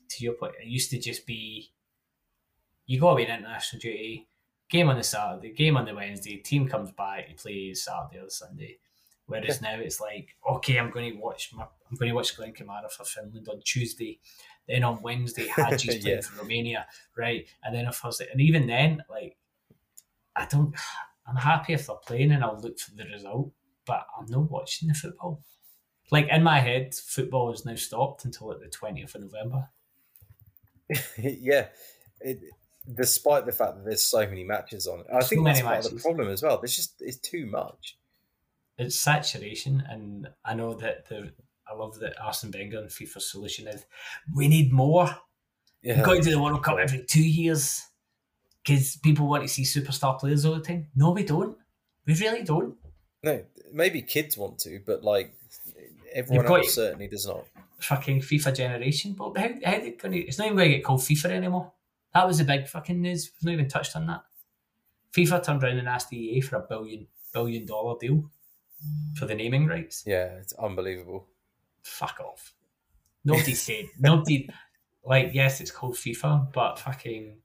to your point, it used to just be you go away on international duty, game on the Saturday, game on the Wednesday, team comes back, you play Saturday or Sunday. Whereas now it's like, okay, I'm going to watch my, I'm going to watch Glenn Kamara for Finland on Tuesday. Then on Wednesday, *laughs* Hagi's playing for Romania, right? And then on Thursday, and even then, like, I don't, I'm happy if they're playing and I'll look for the result, but I'm not watching the football. Like in my head, football is now stopped until like the 20th of November. *laughs* yeah, it, despite the fact that there's so many matches on, I think many that's part of the problem as well. There's just it's too much. it's saturation, and I know that the I love that Arsene Wenger and FIFA's solution is we need more. Yeah, We've got to the World Cup every two years because people want to see superstar players all the time. No, we don't. We really don't. no, maybe kids want to, but like everyone else certainly does not. Fucking FIFA generation, but how how they going to? It's not even going to get called FIFA anymore. That was the big fucking news. We've not even touched on that. FIFA turned around and asked EA for a billion billion dollar deal for the naming rights. Yeah, it's unbelievable. fuck off. Nobody said nobody like yes, it's called FIFA, but fucking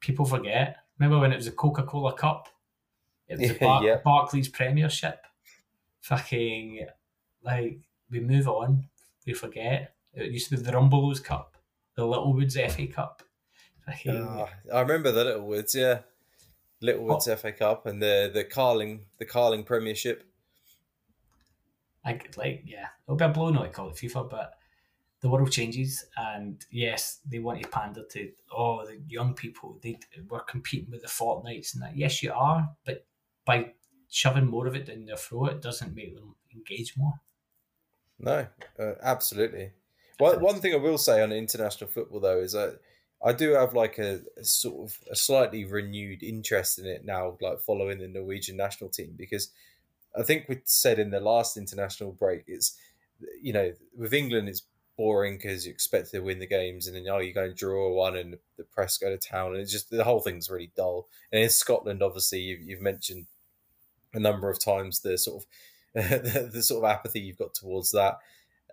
people forget. Remember when it was a Coca Cola Cup? It was a *laughs* Bar- Yeah. Barclays Premiership. Fucking like we move on, we forget. It used to be the Rumbelows Cup, the Littlewoods FA Cup. Ah, I remember the Littlewoods, yeah, Littlewoods FA Cup and the the Carling the Carling Premiership. like, like yeah, it'll be a blow not to call it FIFA, but the world changes, and yes, they want to pander to oh the young people. They were competing with the Fortnites and that. Yes, you are, but by shoving more of it down their throat, it doesn't make them engage more. No, uh, absolutely. One one thing I will say on international football though is that I do have like a, a sort of a slightly renewed interest in it now, like following the Norwegian national team because I think we said in the last international break, it's you know with England it's boring because you expect to win the games and then oh you go and draw one and the press go to town and it's just the whole thing's really dull. And in Scotland, obviously you've, you've mentioned a number of times the sort of the, *laughs* the sort of apathy you've got towards that.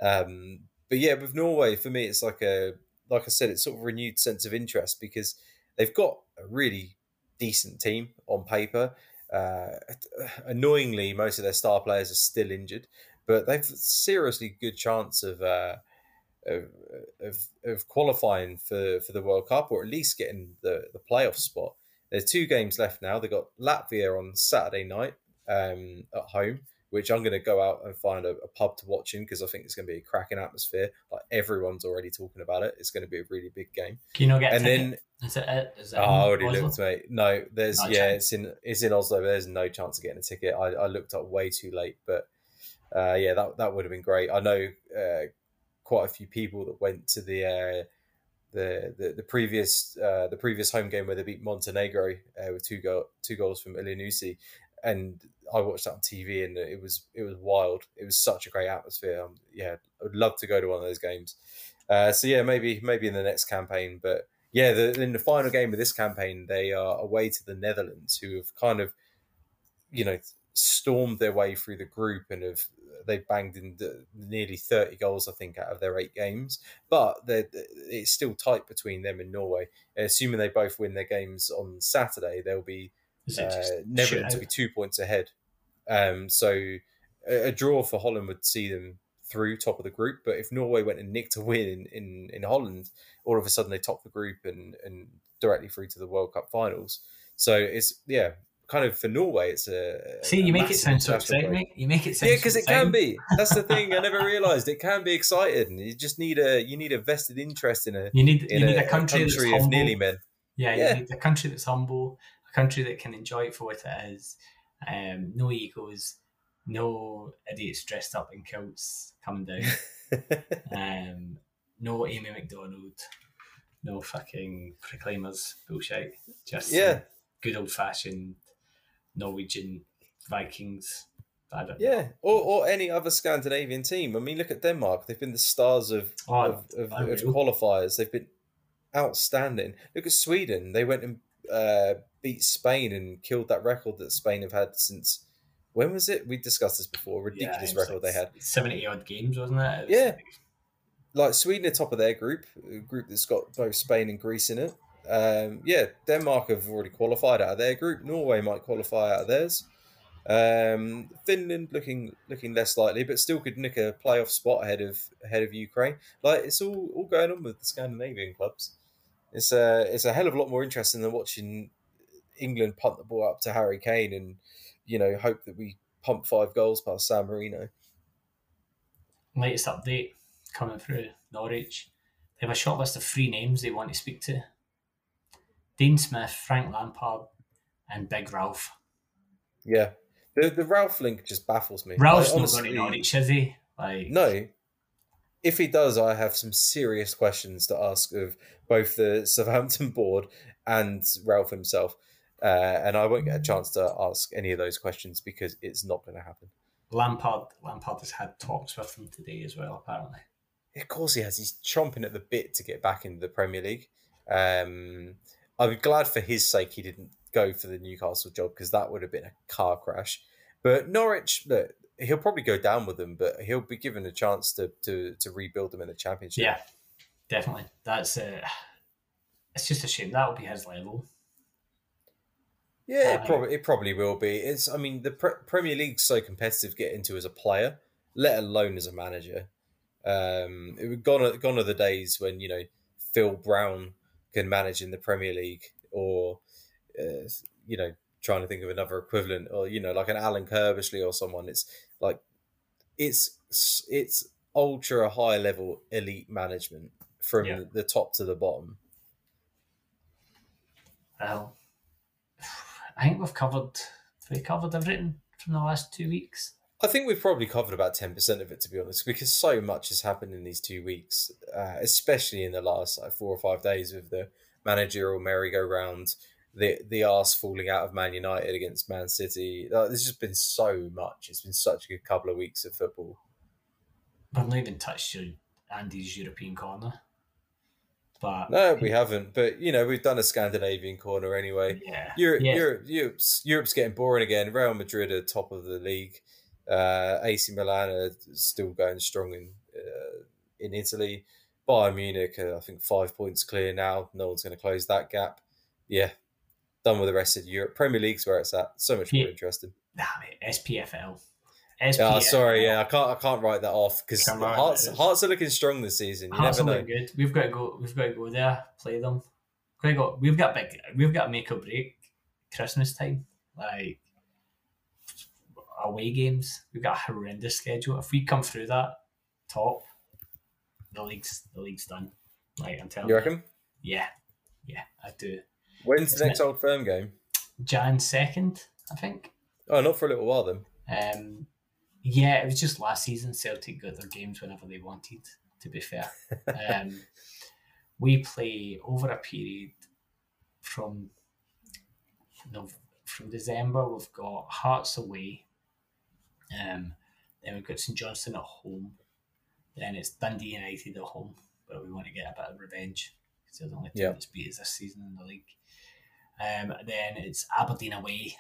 Um, but yeah, with Norway, for me, it's like a like I said, it's sort of renewed sense of interest because they've got a really decent team on paper. Uh, annoyingly, most of their star players are still injured, but they've seriously good chance of, uh, of of of qualifying for, for the World Cup or at least getting the the playoff spot. There's two games left now. They've got Latvia on Saturday night um, at home, which I'm going to go out and find a, a pub to watch in because I think it's going to be a cracking atmosphere. Like everyone's already talking about it. It's going to be a really big game. Can you not get? and then is it? it? Is it oh, I already Oslo? looked, mate. No, there's No yeah, chance. it's in it's in Oslo. But there's no chance of getting a ticket. I, I looked up way too late, but uh, yeah, that that would have been great. I know uh, quite a few people that went to the. Uh, the, the the previous uh, the previous home game where they beat Montenegro uh, with two goal two goals from Elyounoussi, and I watched that on TV and it was it was wild. It was such a great atmosphere. Um, yeah, I would love to go to one of those games. Uh, so yeah, maybe maybe in the next campaign, but yeah, the, in the final game of this campaign, they are away to the Netherlands, who have kind of, you know, stormed their way through the group and have they banged in nearly thirty goals, I think, out of their eight games. But it's still tight between them and Norway. Assuming they both win their games on Saturday, they'll be uh, just Netherlands shootout? will be two points ahead. Um, so a, a draw for Holland would see them through top of the group. But if Norway went and nicked a win in, in, in Holland, all of a sudden they top the group and, and directly through to the World Cup finals. So it's yeah, kind of for Norway, it's a see. You a make it sound so exciting. break. You make it sound Yeah, because so it can be. That's the thing. I never *laughs* realised it can be exciting. You just need a you need a vested interest in a You need you need a, a country, that's of humble. nearly men. Yeah, you Yeah. need a country that's humble, country that can enjoy it for what it is. Um, no egos, no idiots dressed up in kilts coming down. *laughs* um, no Amy Macdonald, no fucking proclaimers bullshit. Just yeah, good old fashioned Norwegian Vikings. I don't yeah, or or any other Scandinavian team. I mean, look at Denmark. They've been the stars of Oh, of, of, of qualifiers. They've been outstanding. Look at Sweden. They went and uh, beat Spain and killed that record that Spain have had since. When was it? We discussed this before. Ridiculous was record like they had. Seventy odd games, wasn't it? It was Yeah. like- like Sweden are top of their group, a group that's got both Spain and Greece in it. Um, yeah, Denmark have already qualified out of their group. Norway might qualify out of theirs. Um, Finland looking looking less likely, but still could nick a playoff spot ahead of ahead of Ukraine. Like it's all all going on with the Scandinavian clubs. It's a it's a hell of a lot more interesting than watching England punt the ball up to Harry Kane and you know hope that we pump five goals past San Marino. latest update coming through Norwich. They have a short list of three names they want to speak to Dean Smith, Frank Lampard, and Big Ralph. Yeah, the the Ralph link just baffles me. Ralph's I not going to Norwich, is he? Like, No. If he does, I have some serious questions to ask of both the Southampton board and Ralph himself. Uh, and I won't get a chance to ask any of those questions because it's not going to happen. Lampard, Lampard has had talks with him today as well, apparently. Of course, he has. He's chomping at the bit to get back into the Premier League. Um, I'm glad for his sake he didn't go for the Newcastle job because that would have been a car crash. But Norwich, look, he'll probably go down with them, but he'll be given a chance to to, to rebuild them in the Championship. Yeah, definitely. That's uh, it's just a shame that will be his level. Yeah, it Uh, probably it probably will be. It's I mean the pre- Premier League's so competitive to get into as a player, let alone as a manager. Um, it would gone are- gone are the days when you know Phil Brown can manage in the Premier League, or uh, you know trying to think of another equivalent, or you know like an Alan Curbishley or someone. It's like it's it's ultra high level elite management from Yeah. the top to the bottom. Well, I think we've covered we covered everything from the last two weeks. I think we've probably covered about 10% of it, to be honest, because so much has happened in these two weeks, uh, especially in the last like, four or five days with the managerial merry-go-round, the, the arse falling out of Man United against Man City. There's just been so much. It's been such a good couple of weeks of football. We've not even touched your Andy's European corner. But No, we haven't, but, you know, we've done a Scandinavian corner anyway. yeah. Europe, yeah. Europe, Europe's, Europe's getting boring again. Real Madrid are top of the league. Uh, AC Milan are still going strong in uh, in Italy. Bayern Munich, are, I think five points clear now. No one's going to close that gap. Yeah, done with the rest of Europe. Premier League's where it's at. So much more interesting. Nah, mate, SPFL. SPFL. Yeah, sorry, yeah, I can't, I can't write that off because Hearts, Hearts are looking strong this season. You Hearts never know. good. We've got to go. We've got to go there, play them. We've got. We've got big. We've got to make or break Christmas time. Like away games. We've got a horrendous schedule. If we come through that top, the league's the league's done. Like I'm telling You you. reckon? Yeah, yeah, I do. When's the next Old Firm game? Jan second, I think. Oh, not for a little while then. Um, yeah, it was just last season. Celtic got their games whenever they wanted. To be fair, *laughs* um, we play over a period from Nov- from December. We've got Hearts away. Um, then we've got St Johnstone at home. Then it's Dundee United at home, but we want to get a bit of revenge because they're the only team Yeah. that's beat us this season in the league. Um, then it's Aberdeen away.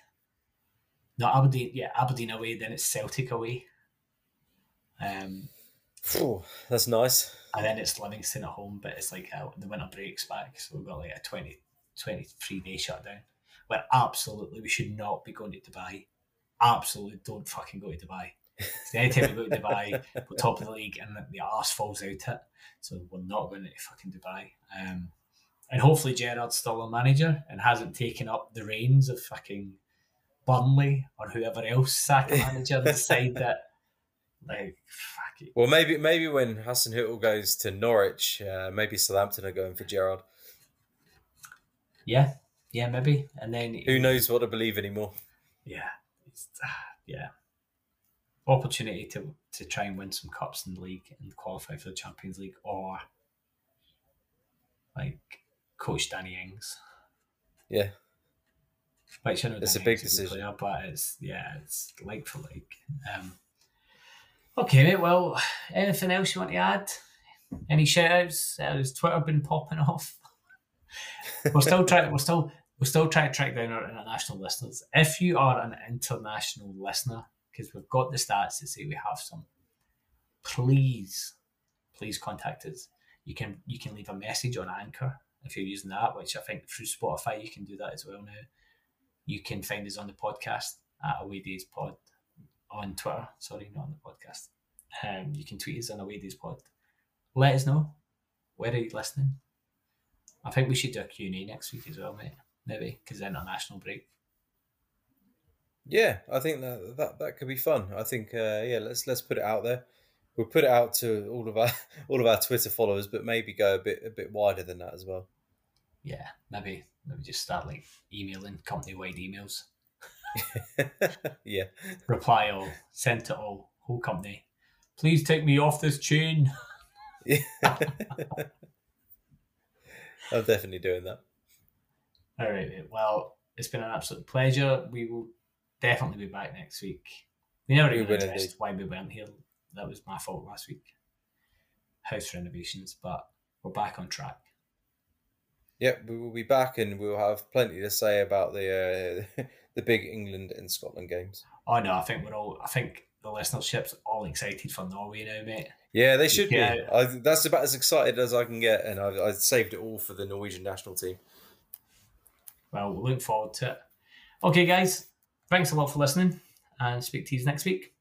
No, Aberdeen, yeah, Aberdeen away. Then it's Celtic away. Um, that's nice. and then it's Livingston at home, but it's like uh, the winter breaks back, so we've got like a 20, 23 day shutdown. Where absolutely we should not be going to Dubai. Absolutely don't fucking go to Dubai. So anytime we go to Dubai, we're top of the league and the arse falls out it. So we're not going to fucking Dubai. Um, and hopefully Gerrard's still a manager and hasn't taken up the reins of fucking Burnley or whoever else sack a *laughs* manager and decide that like fuck it. Well, maybe maybe when Hasenhüttl goes to Norwich, uh, maybe Southampton are going for Gerard. Yeah, yeah, maybe. And then Who knows what to believe anymore? Yeah, it's, uh, yeah. Opportunity to to try and win some cups in the league and qualify for the Champions League, or like coach Danny Ings. Yeah, Which I know It's a big Ings decision. player, but it's yeah, it's like for like. Um, okay, mate. Well, anything else you want to add? Any shout outs? Has Twitter been popping off? *laughs* we're still trying. We're still we're still trying to track down our international listeners. If you are an international listener, because we've got the stats to say we have some, please, please contact us. You can you can leave a message on Anchor if you're using that, which I think through Spotify you can do that as well now. You can find us on the podcast at Away Days Pod on Twitter. Sorry, not on the podcast. Um, you can tweet us on Away Days Pod. Let us know where are you listening. I think we should do a Q&A next week as well, mate. Maybe because international break. yeah. I think that that, that could be fun. I think uh, yeah. Let's let's put it out there. We'll put it out to all of our *laughs* all of our Twitter followers, but maybe go a bit a bit wider than that as well. Yeah, maybe maybe just start like emailing company wide emails. *laughs* yeah, Reply all, send to all, whole company. Please take me off this chain. yeah. *laughs* I'm definitely doing that. All right. mate. Well, it's been an absolute pleasure. We will definitely be back next week. We never We even addressed indeed. why we weren't here. That was my fault last week. House renovations, but we're back on track. Yep, we will be back, and we'll have plenty to say about the uh, *laughs* the big England and Scotland games. Oh know. I think we're all. I think the listenership's all excited for Norway now, mate. Yeah, they should Yeah. be. I, that's about as excited as I can get, and I've, I've saved it all for the Norwegian national team. Well, we look forward to it. Okay, guys, thanks a lot for listening, and speak to you next week.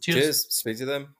Cheers. Cheers. Speak to them.